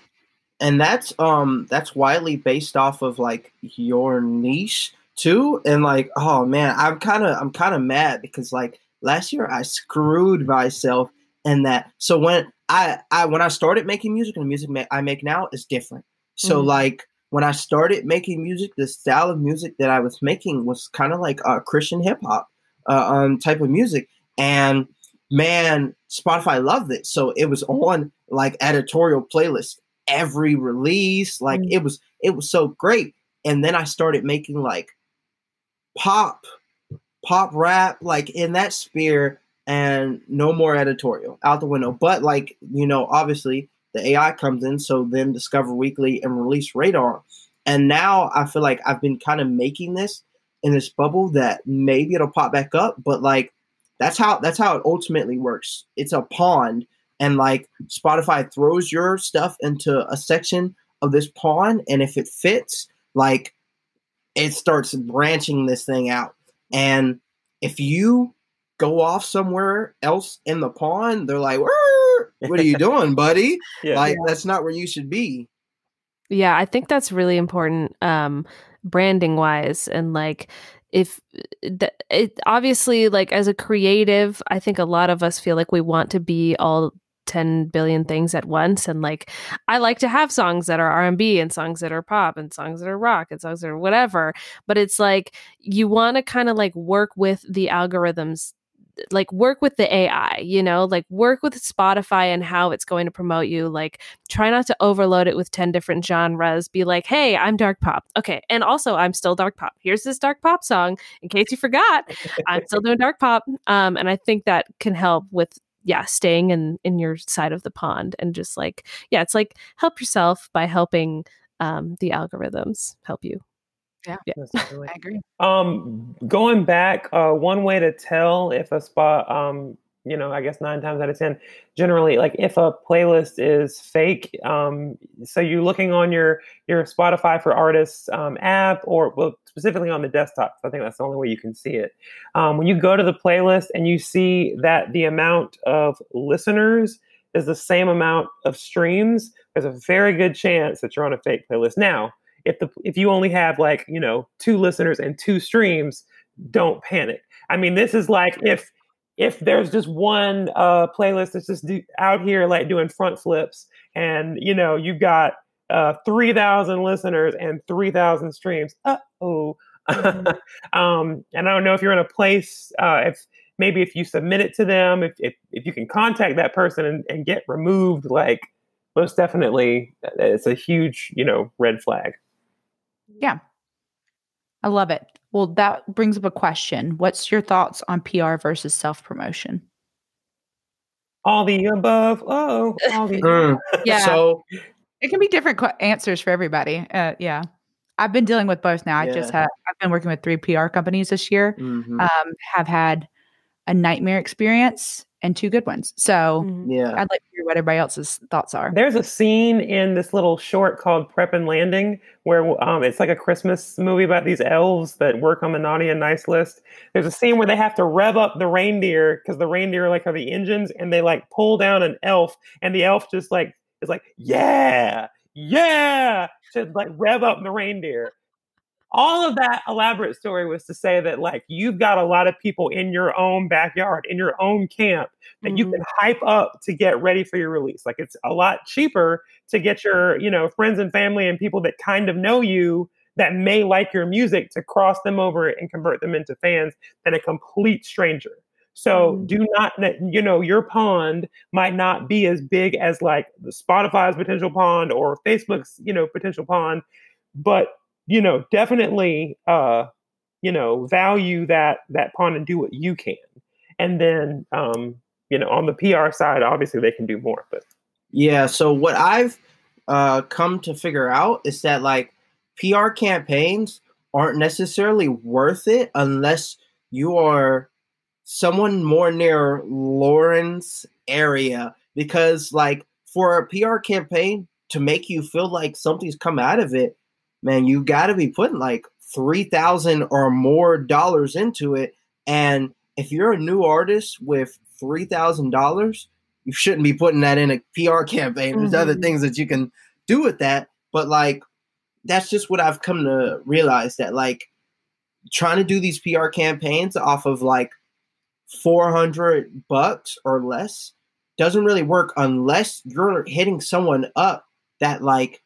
and that's um that's widely based off of like your niche too. And like, oh man, I'm kind of I'm kind of mad because like last year I screwed myself in that. So when I I when I started making music and the music I make now is different. So mm-hmm. like when I started making music, the style of music that I was making was kind of like uh, Christian hip hop uh, um, type of music, and man, Spotify loved it. So it was on like editorial playlists every release. Like mm-hmm. it was it was so great. And then I started making like pop, pop rap, like in that sphere, and no more editorial out the window. But like you know, obviously the AI comes in, so then Discover Weekly and Release Radar, and now I feel like I've been kind of making this in this bubble that maybe it'll pop back up, but like that's how that's how it ultimately works. It's a pond and like Spotify throws your stuff into a section of this pond and if it fits, like it starts branching this thing out. And if you go off somewhere else in the pond, they're like, "What are you doing, buddy? *laughs* yeah. Like that's not where you should be." Yeah, I think that's really important um branding wise and like if it obviously like as a creative, I think a lot of us feel like we want to be all 10 billion things at once and like i like to have songs that are r&b and songs that are pop and songs that are rock and songs that are whatever but it's like you want to kind of like work with the algorithms like work with the AI, you know, like work with Spotify and how it's going to promote you. Like try not to overload it with 10 different genres. Be like, hey, I'm dark pop. Okay. And also I'm still dark pop. Here's this dark pop song. In case you forgot, I'm still doing dark pop. Um, and I think that can help with yeah, staying in in your side of the pond and just like, yeah, it's like help yourself by helping um the algorithms help you. Yeah, yeah. *laughs* I agree. Um, going back, uh, one way to tell if a spot, um, you know, I guess nine times out of ten, generally, like if a playlist is fake, um, so you're looking on your your Spotify for Artists um, app, or well, specifically on the desktop. I think that's the only way you can see it. Um, when you go to the playlist and you see that the amount of listeners is the same amount of streams, there's a very good chance that you're on a fake playlist. Now, if the if you only have like you know two listeners and two streams don't panic i mean this is like if if there's just one uh playlist that's just do, out here like doing front flips and you know you've got uh 3000 listeners and 3000 streams uh-oh mm-hmm. *laughs* um and i don't know if you're in a place uh if maybe if you submit it to them if if, if you can contact that person and, and get removed like most definitely uh, it's a huge you know red flag yeah. I love it. Well, that brings up a question. What's your thoughts on PR versus self promotion? All the above. Oh, all the mm. yeah. So it can be different qu- answers for everybody. Uh, yeah. I've been dealing with both now. Yeah. I just have I've been working with three PR companies this year. Mm-hmm. Um, have had a nightmare experience and two good ones. So mm-hmm. yeah, I'd like to hear what everybody else's thoughts are. There's a scene in this little short called Prep and Landing where um, it's like a Christmas movie about these elves that work on the naughty and nice list. There's a scene where they have to rev up the reindeer because the reindeer like are the engines and they like pull down an elf and the elf just like is like yeah yeah to like rev up the reindeer all of that elaborate story was to say that like you've got a lot of people in your own backyard in your own camp that mm-hmm. you can hype up to get ready for your release like it's a lot cheaper to get your you know friends and family and people that kind of know you that may like your music to cross them over and convert them into fans than a complete stranger so mm-hmm. do not, you know, your pond might not be as big as like the Spotify's potential pond or Facebook's, you know, potential pond, but you know, definitely, uh, you know, value that that pawn and do what you can, and then, um, you know, on the PR side, obviously they can do more. But yeah, so what I've uh, come to figure out is that like PR campaigns aren't necessarily worth it unless you are someone more near Lauren's area because like for a PR campaign to make you feel like something's come out of it, man, you got to be putting like three thousand or more dollars into it. And if you're a new artist with three thousand dollars, you shouldn't be putting that in a PR campaign. There's mm-hmm. other things that you can do with that, but like that's just what I've come to realize that like trying to do these PR campaigns off of like 400 bucks or less doesn't really work unless you're hitting someone up that like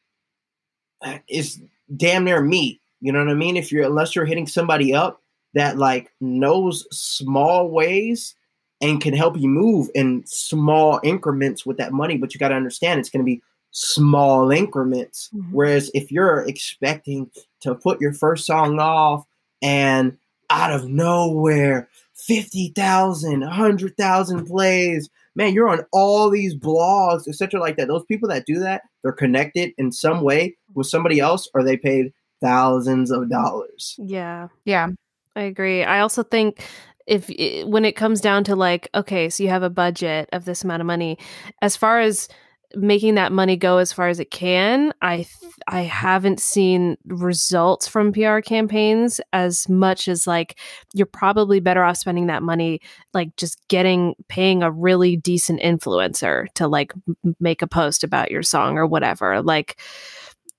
is damn near me. You know what I mean? If you're unless you're hitting somebody up that like knows small ways and can help you move in small increments with that money, but you got to understand it's going to be small increments. Mm-hmm. Whereas if you're expecting to put your first song off and out of nowhere, 50,000, 100,000 plays, man, you're on all these blogs, etc. like that. Those people that do that, they're connected in some way with somebody else, or they paid thousands of dollars. Yeah. Yeah. I agree. I also think if when it comes down to like okay so you have a budget of this amount of money as far as making that money go as far as it can i th- i haven't seen results from pr campaigns as much as like you're probably better off spending that money like just getting paying a really decent influencer to like m- make a post about your song or whatever. Like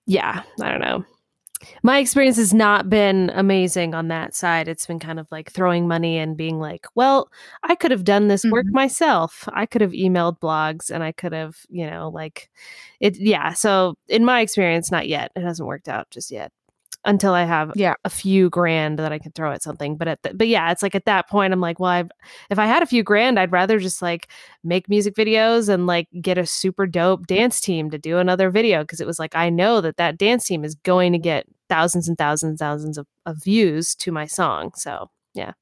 yeah i don't know my experience has not been amazing on that side. It's been kind of like throwing money and being like, well, I could have done this work mm-hmm. myself. I could have emailed blogs and I could have, you know, like it. Yeah. So in my experience, not yet. It hasn't worked out just yet until I have yeah. a few grand that I can throw at something. But at the, but yeah, it's like at that point I'm like, well, I've, if I had a few grand, I'd rather just like make music videos and like get a super dope dance team to do another video because it was like I know that that dance team is going to get thousands and thousands and thousands of, of views to my song. So yeah.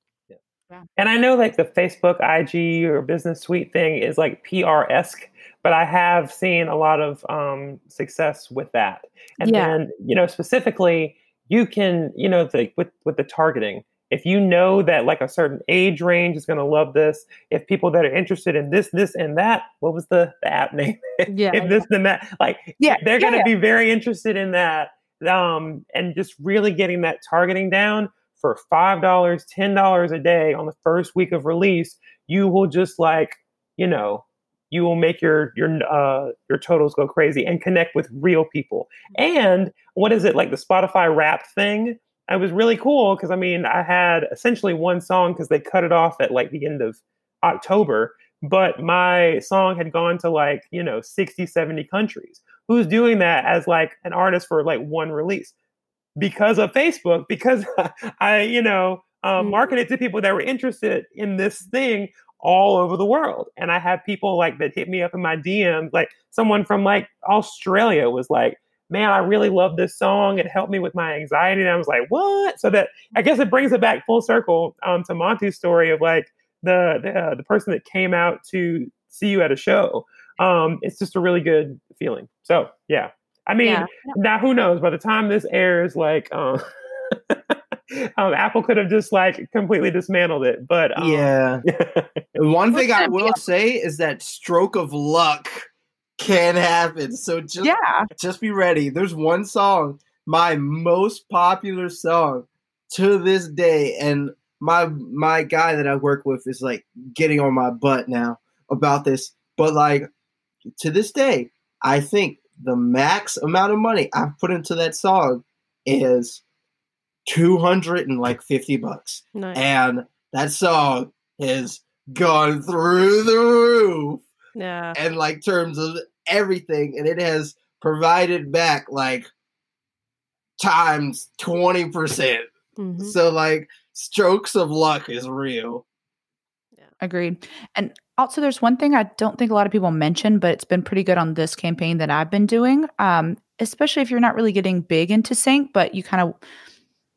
yeah. And I know like the Facebook, IG, or Business Suite thing is like PR esque, but I have seen a lot of um, success with that. And yeah. then, you know, specifically, you can, you know, like with with the targeting. If you know that like a certain age range is going to love this, if people that are interested in this, this, and that, what was the, the app *laughs* name? Yeah. if this and that, like, yeah, they're going to yeah. be very interested in that. Um, and just really getting that targeting down for five dollars, ten dollars a day on the first week of release, you will just like, you know, you will make your your uh, your totals go crazy and connect with real people. And what is it like the Spotify Wrapped thing? It was really cool because I mean I had essentially one song because they cut it off at like the end of October, but my song had gone to like you know 60, 70 countries. Who's doing that as like an artist for like one release? Because of Facebook, because *laughs* I you know um, mm. marketed to people that were interested in this thing all over the world. And I have people like that hit me up in my DMs, like someone from like Australia was like, man, I really love this song. It helped me with my anxiety. And I was like, what? So that I guess it brings it back full circle um, to Monty's story of like the the, uh, the person that came out to see you at a show. Um, it's just a really good feeling. So yeah, I mean, yeah. now who knows? By the time this airs, like, um, *laughs* um, Apple could have just like completely dismantled it. But um, yeah, *laughs* one thing I will say is that stroke of luck can happen. So just yeah, just be ready. There's one song, my most popular song to this day, and my my guy that I work with is like getting on my butt now about this. But like to this day, I think the max amount of money I've put into that song is two hundred and like fifty bucks, nice. and that song has gone through the roof. Yeah, and like terms of everything, and it has provided back like times twenty percent. Mm-hmm. So like strokes of luck is real. Yeah. Agreed. And also there's one thing I don't think a lot of people mention, but it's been pretty good on this campaign that I've been doing. Um, especially if you're not really getting big into sync, but you kind of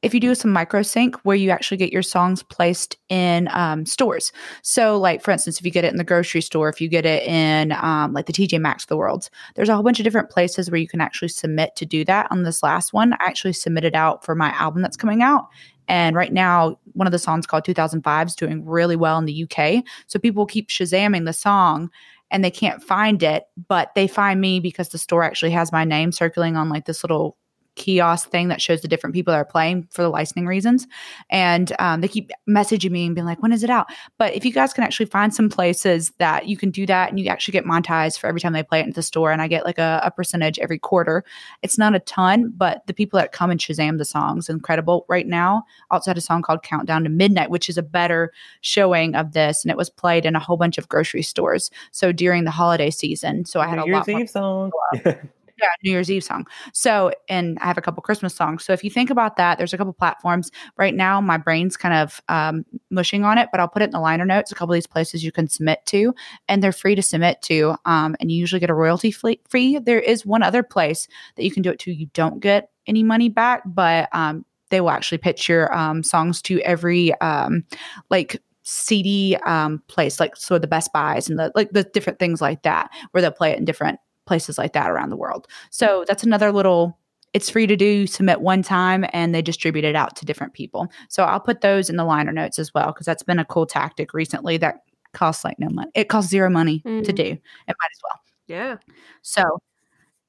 if you do some micro sync where you actually get your songs placed in um, stores. So, like for instance, if you get it in the grocery store, if you get it in um, like the TJ Maxx the world, there's a whole bunch of different places where you can actually submit to do that. On this last one, I actually submitted out for my album that's coming out. And right now, one of the songs called 2005 is doing really well in the UK. So people keep Shazamming the song and they can't find it, but they find me because the store actually has my name circling on like this little kiosk thing that shows the different people that are playing for the licensing reasons. And um, they keep messaging me and being like, when is it out? But if you guys can actually find some places that you can do that and you actually get monetized for every time they play it in the store, and I get like a, a percentage every quarter, it's not a ton, but the people that come and Shazam the songs incredible right now. Also had a song called Countdown to Midnight, which is a better showing of this. And it was played in a whole bunch of grocery stores. So during the holiday season. So I had a lot Eve song. *laughs* yeah, New Year's Eve song. So, and I have a couple Christmas songs. So, if you think about that, there's a couple platforms. Right now, my brain's kind of um, mushing on it, but I'll put it in the liner notes. A couple of these places you can submit to, and they're free to submit to. Um, and you usually get a royalty free. There is one other place that you can do it to. You don't get any money back, but um, they will actually pitch your um, songs to every um, like CD um, place, like so the Best Buys and the like the different things like that, where they'll play it in different places like that around the world. So that's another little it's free to do, submit one time, and they distribute it out to different people. So I'll put those in the liner notes as well because that's been a cool tactic recently that costs like no money. It costs zero money mm. to do. It might as well. Yeah. So,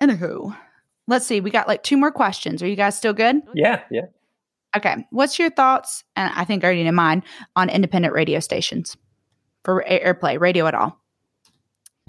anywho, let's see. We got like two more questions. Are you guys still good? Yeah. Yeah. Okay. What's your thoughts? And I think I already know mine on independent radio stations for airplay, radio at all.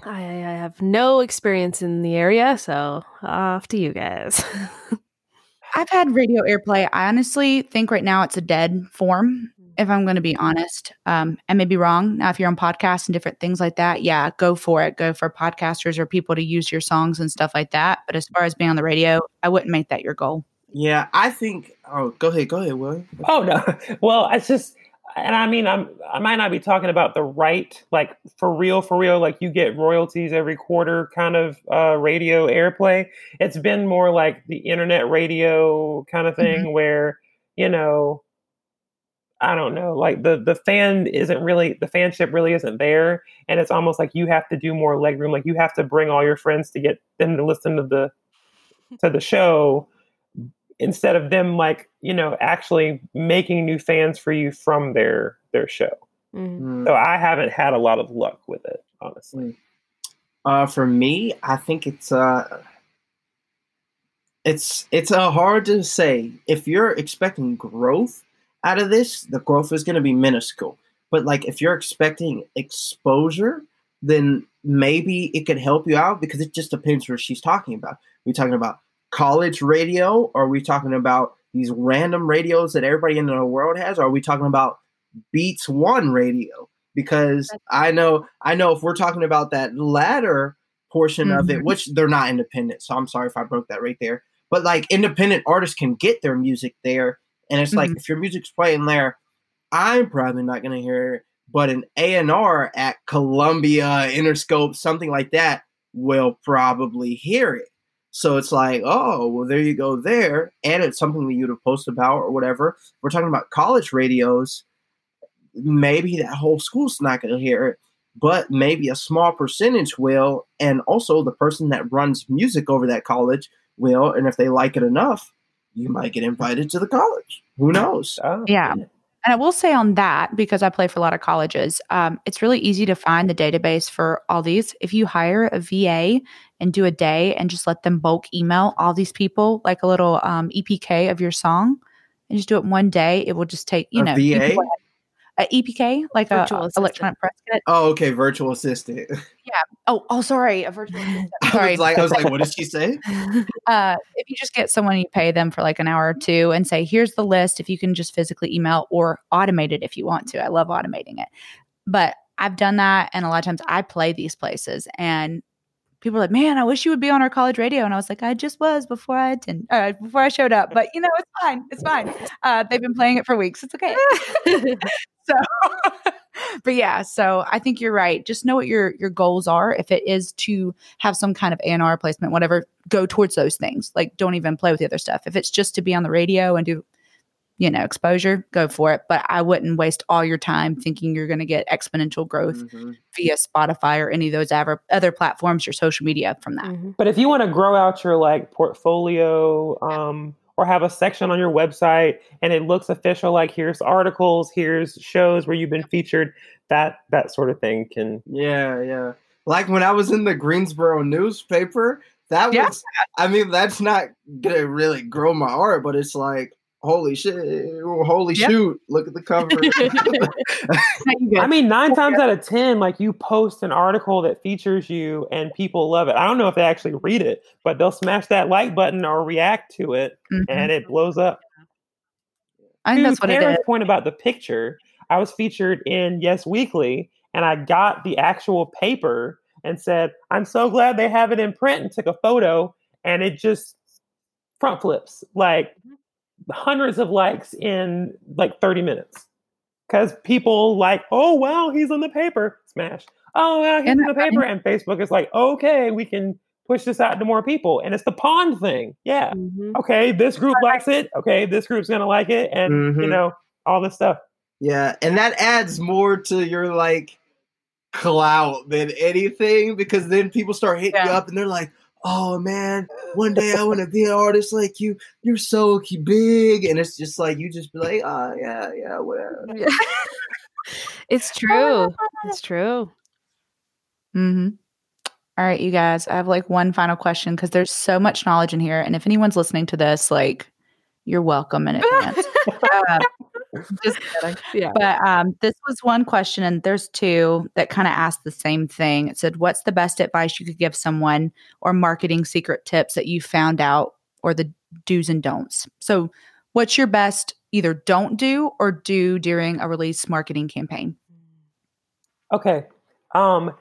I, I have no experience in the area, so off to you guys. *laughs* I've had radio airplay. I honestly think right now it's a dead form, if I'm going to be honest. Um, I may be wrong. Now, if you're on podcasts and different things like that, yeah, go for it. Go for podcasters or people to use your songs and stuff like that. But as far as being on the radio, I wouldn't make that your goal. Yeah, I think. Oh, go ahead, go ahead, Will. Oh no, *laughs* well, it's just and I mean, I'm I might not be talking about the right, like for real, for real, like you get royalties every quarter kind of uh, radio airplay. It's been more like the internet radio kind of thing mm-hmm. where you know, I don't know, like the the fan isn't really the fanship really isn't there, and it's almost like you have to do more legroom, like you have to bring all your friends to get them to listen to the to the show instead of them like you know actually making new fans for you from their their show. Mm-hmm. so i haven't had a lot of luck with it honestly. Mm. uh, for me i think it's uh it's it's uh, hard to say. If you're expecting growth out of this the growth is going to be minuscule. But like if you're expecting exposure then maybe it could help you out because it just depends what she's talking about. We're talking about college radio? Or are we talking about these random radios that everybody in the world has? Or are we talking about Beats One radio? Because I know, I know, if we're talking about that latter portion mm-hmm. of it, mm-hmm. which they're not independent, so I'm sorry if I broke that right there. But like independent artists can get their music there, and it's mm-hmm. like if your music's playing there, I'm probably not gonna hear it. But an A and R at Columbia, Interscope, something like that, will probably hear it. So it's like, oh, well, there you go there. And it's something that you'd have posted about or whatever. We're talking about college radios. Maybe that whole school's not going to hear it, but maybe a small percentage will. And also the person that runs music over that college will. And if they like it enough, you might get invited to the college. Who knows? Oh, yeah. And I will say on that, because I play for a lot of colleges, um, it's really easy to find the database for all these. If you hire a VA and do a day and just let them bulk email all these people like a little um, EPK of your song and just do it one day, it will just take, you a know, VA? A EPK, like virtual a, electronic press kit. Oh, okay, virtual assistant. Yeah. Oh, oh, sorry, a virtual *laughs* assistant. Sorry. I was like, I was like, what did she say? *laughs* uh, if you just get someone, you pay them for like an hour or two, and say, here's the list. If you can just physically email or automate it if you want to. I love automating it, but I've done that, and a lot of times I play these places, and people are like, "Man, I wish you would be on our college radio." And I was like, "I just was before I attend, uh, before I showed up." But you know, it's fine. It's fine. Uh, they've been playing it for weeks. It's okay. *laughs* so, *laughs* but yeah. So I think you're right. Just know what your your goals are. If it is to have some kind of A&R placement, whatever, go towards those things. Like, don't even play with the other stuff. If it's just to be on the radio and do you know, exposure, go for it. But I wouldn't waste all your time thinking you're going to get exponential growth mm-hmm. via Spotify or any of those other, other platforms, your social media from that. Mm-hmm. But if you want to grow out your like portfolio, um, or have a section on your website and it looks official, like here's articles, here's shows where you've been featured, that that sort of thing can. Yeah, yeah. Like when I was in the Greensboro newspaper, that yeah. was. I mean, that's not gonna really grow my art, but it's like holy shit, holy yep. shoot, look at the cover. *laughs* I mean, nine times out of 10, like you post an article that features you and people love it. I don't know if they actually read it, but they'll smash that like button or react to it mm-hmm. and it blows up. I think to that's what Tara's it is. point about the picture, I was featured in Yes Weekly and I got the actual paper and said, I'm so glad they have it in print and took a photo and it just front flips. Like mm-hmm hundreds of likes in like 30 minutes because people like, oh wow, he's on the paper. Smash. Oh wow, he's and, on the paper, and Facebook is like, okay, we can push this out to more people, and it's the pond thing. Yeah. Mm-hmm. Okay, this group likes it. Okay, this group's gonna like it, and mm-hmm. you know all this stuff. Yeah, and that adds more to your like clout than anything because then people start hitting yeah. you up and they're like, oh man, one day I want to *laughs* be an artist like you. You're so big, and it's just like you just be like, oh yeah, yeah, whatever. *laughs* it's true. It's true. Hmm. All right, you guys. I have like one final question because there's so much knowledge in here, and if anyone's listening to this, like, you're welcome in advance. *laughs* uh, *laughs* just kidding. Yeah. But um, this was one question, and there's two that kind of asked the same thing. It said, "What's the best advice you could give someone, or marketing secret tips that you found out, or the do's and don'ts?" So, what's your best either don't do or do during a release marketing campaign? Okay. Um,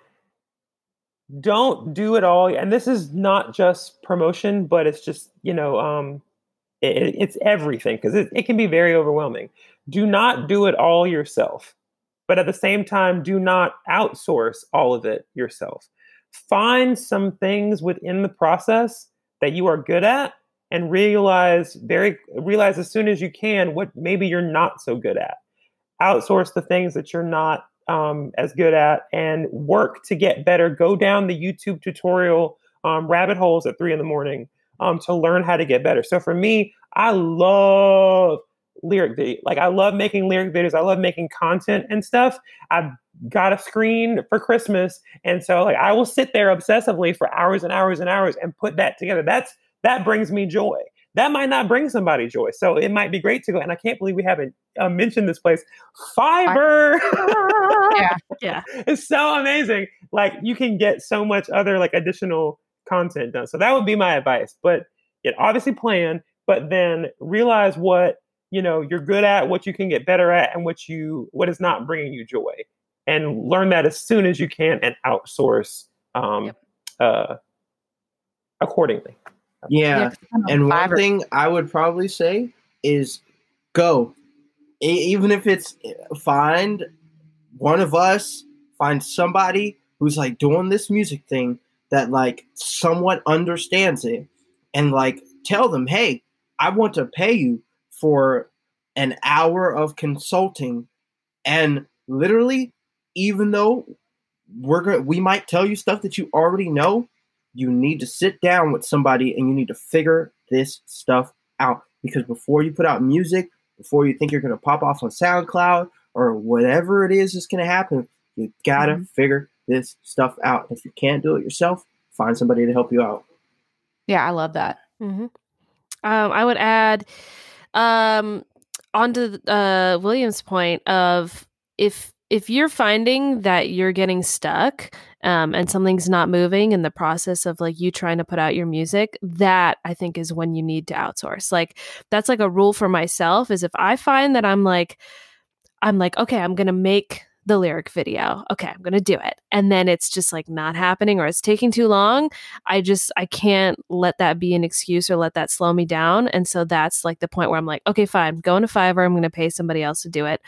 don't do it all, and this is not just promotion, but it's just you know um, it, it's everything because it, it can be very overwhelming. Do not do it all yourself, but at the same time, do not outsource all of it yourself. Find some things within the process that you are good at and realize very realize as soon as you can what maybe you're not so good at outsource the things that you're not um, as good at and work to get better go down the youtube tutorial um, rabbit holes at three in the morning um, to learn how to get better. So for me, I love lyric video. Like I love making lyric videos. I love making content and stuff. I've got a screen for Christmas, and so like I will sit there obsessively for hours and hours and hours and put that together. That's that brings me joy. That might not bring somebody joy. So it might be great to go. And I can't believe we haven't uh, mentioned this place, Fiverr. *laughs* yeah, yeah, *laughs* it's so amazing. Like you can get so much other like additional content done. So that would be my advice. But it obviously plan, but then realize what you know you're good at, what you can get better at, and what you what is not bringing you joy, and learn that as soon as you can, and outsource um, yep. uh, accordingly. Yeah, and one thing I would probably say is go, even if it's eh, find one of us, find somebody who's like doing this music thing that like somewhat understands it and like tell them, hey, I want to pay you for an hour of consulting. And literally, even though we're going to we might tell you stuff that you already know, you need to sit down with somebody and you need to figure this stuff out. Because before you put out music, before you think you're gonna pop off on SoundCloud or whatever it is that's gonna happen, you gotta mm-hmm. figure this stuff out. If you can't do it yourself, find somebody to help you out. Yeah, I love that. Mm-hmm. Um, I would add um, onto uh, William's point of if if you're finding that you're getting stuck um, and something's not moving in the process of like you trying to put out your music that i think is when you need to outsource. Like that's like a rule for myself is if i find that i'm like i'm like okay i'm gonna make the lyric video. Okay, I'm going to do it. And then it's just like not happening or it's taking too long. I just, I can't let that be an excuse or let that slow me down. And so that's like the point where I'm like, okay, fine, going to Fiverr. I'm going to pay somebody else to do it.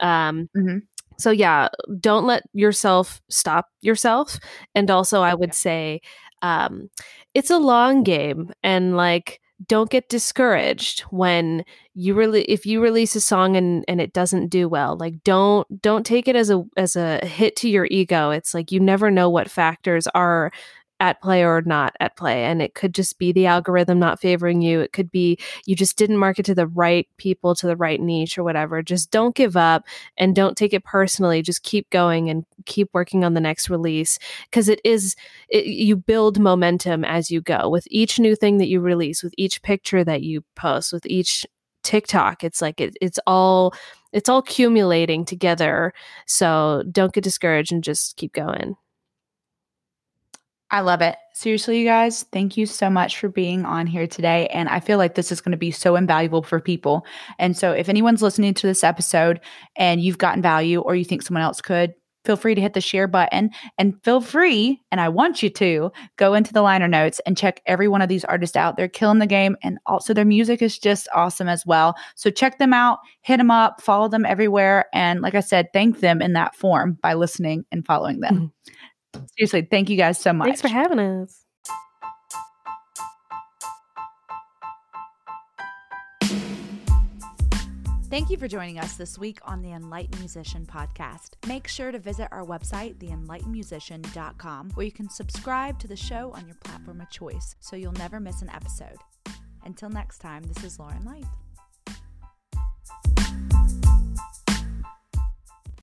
Um, mm-hmm. So yeah, don't let yourself stop yourself. And also, I would say, um, it's a long game and like, don't get discouraged when you really if you release a song and and it doesn't do well like don't don't take it as a as a hit to your ego. It's like you never know what factors are at play or not at play. And it could just be the algorithm not favoring you. It could be you just didn't market to the right people, to the right niche or whatever. Just don't give up and don't take it personally. Just keep going and keep working on the next release because it is, it, you build momentum as you go with each new thing that you release, with each picture that you post, with each TikTok. It's like it, it's all it's all accumulating together. So don't get discouraged and just keep going. I love it. Seriously, you guys, thank you so much for being on here today. And I feel like this is going to be so invaluable for people. And so, if anyone's listening to this episode and you've gotten value or you think someone else could, feel free to hit the share button and feel free, and I want you to go into the liner notes and check every one of these artists out. They're killing the game. And also, their music is just awesome as well. So, check them out, hit them up, follow them everywhere. And like I said, thank them in that form by listening and following them. Mm-hmm. *laughs* Seriously, thank you guys so much. Thanks for having us. Thank you for joining us this week on the Enlightened Musician podcast. Make sure to visit our website, theenlightenedmusician.com, where you can subscribe to the show on your platform of choice so you'll never miss an episode. Until next time, this is Lauren Light.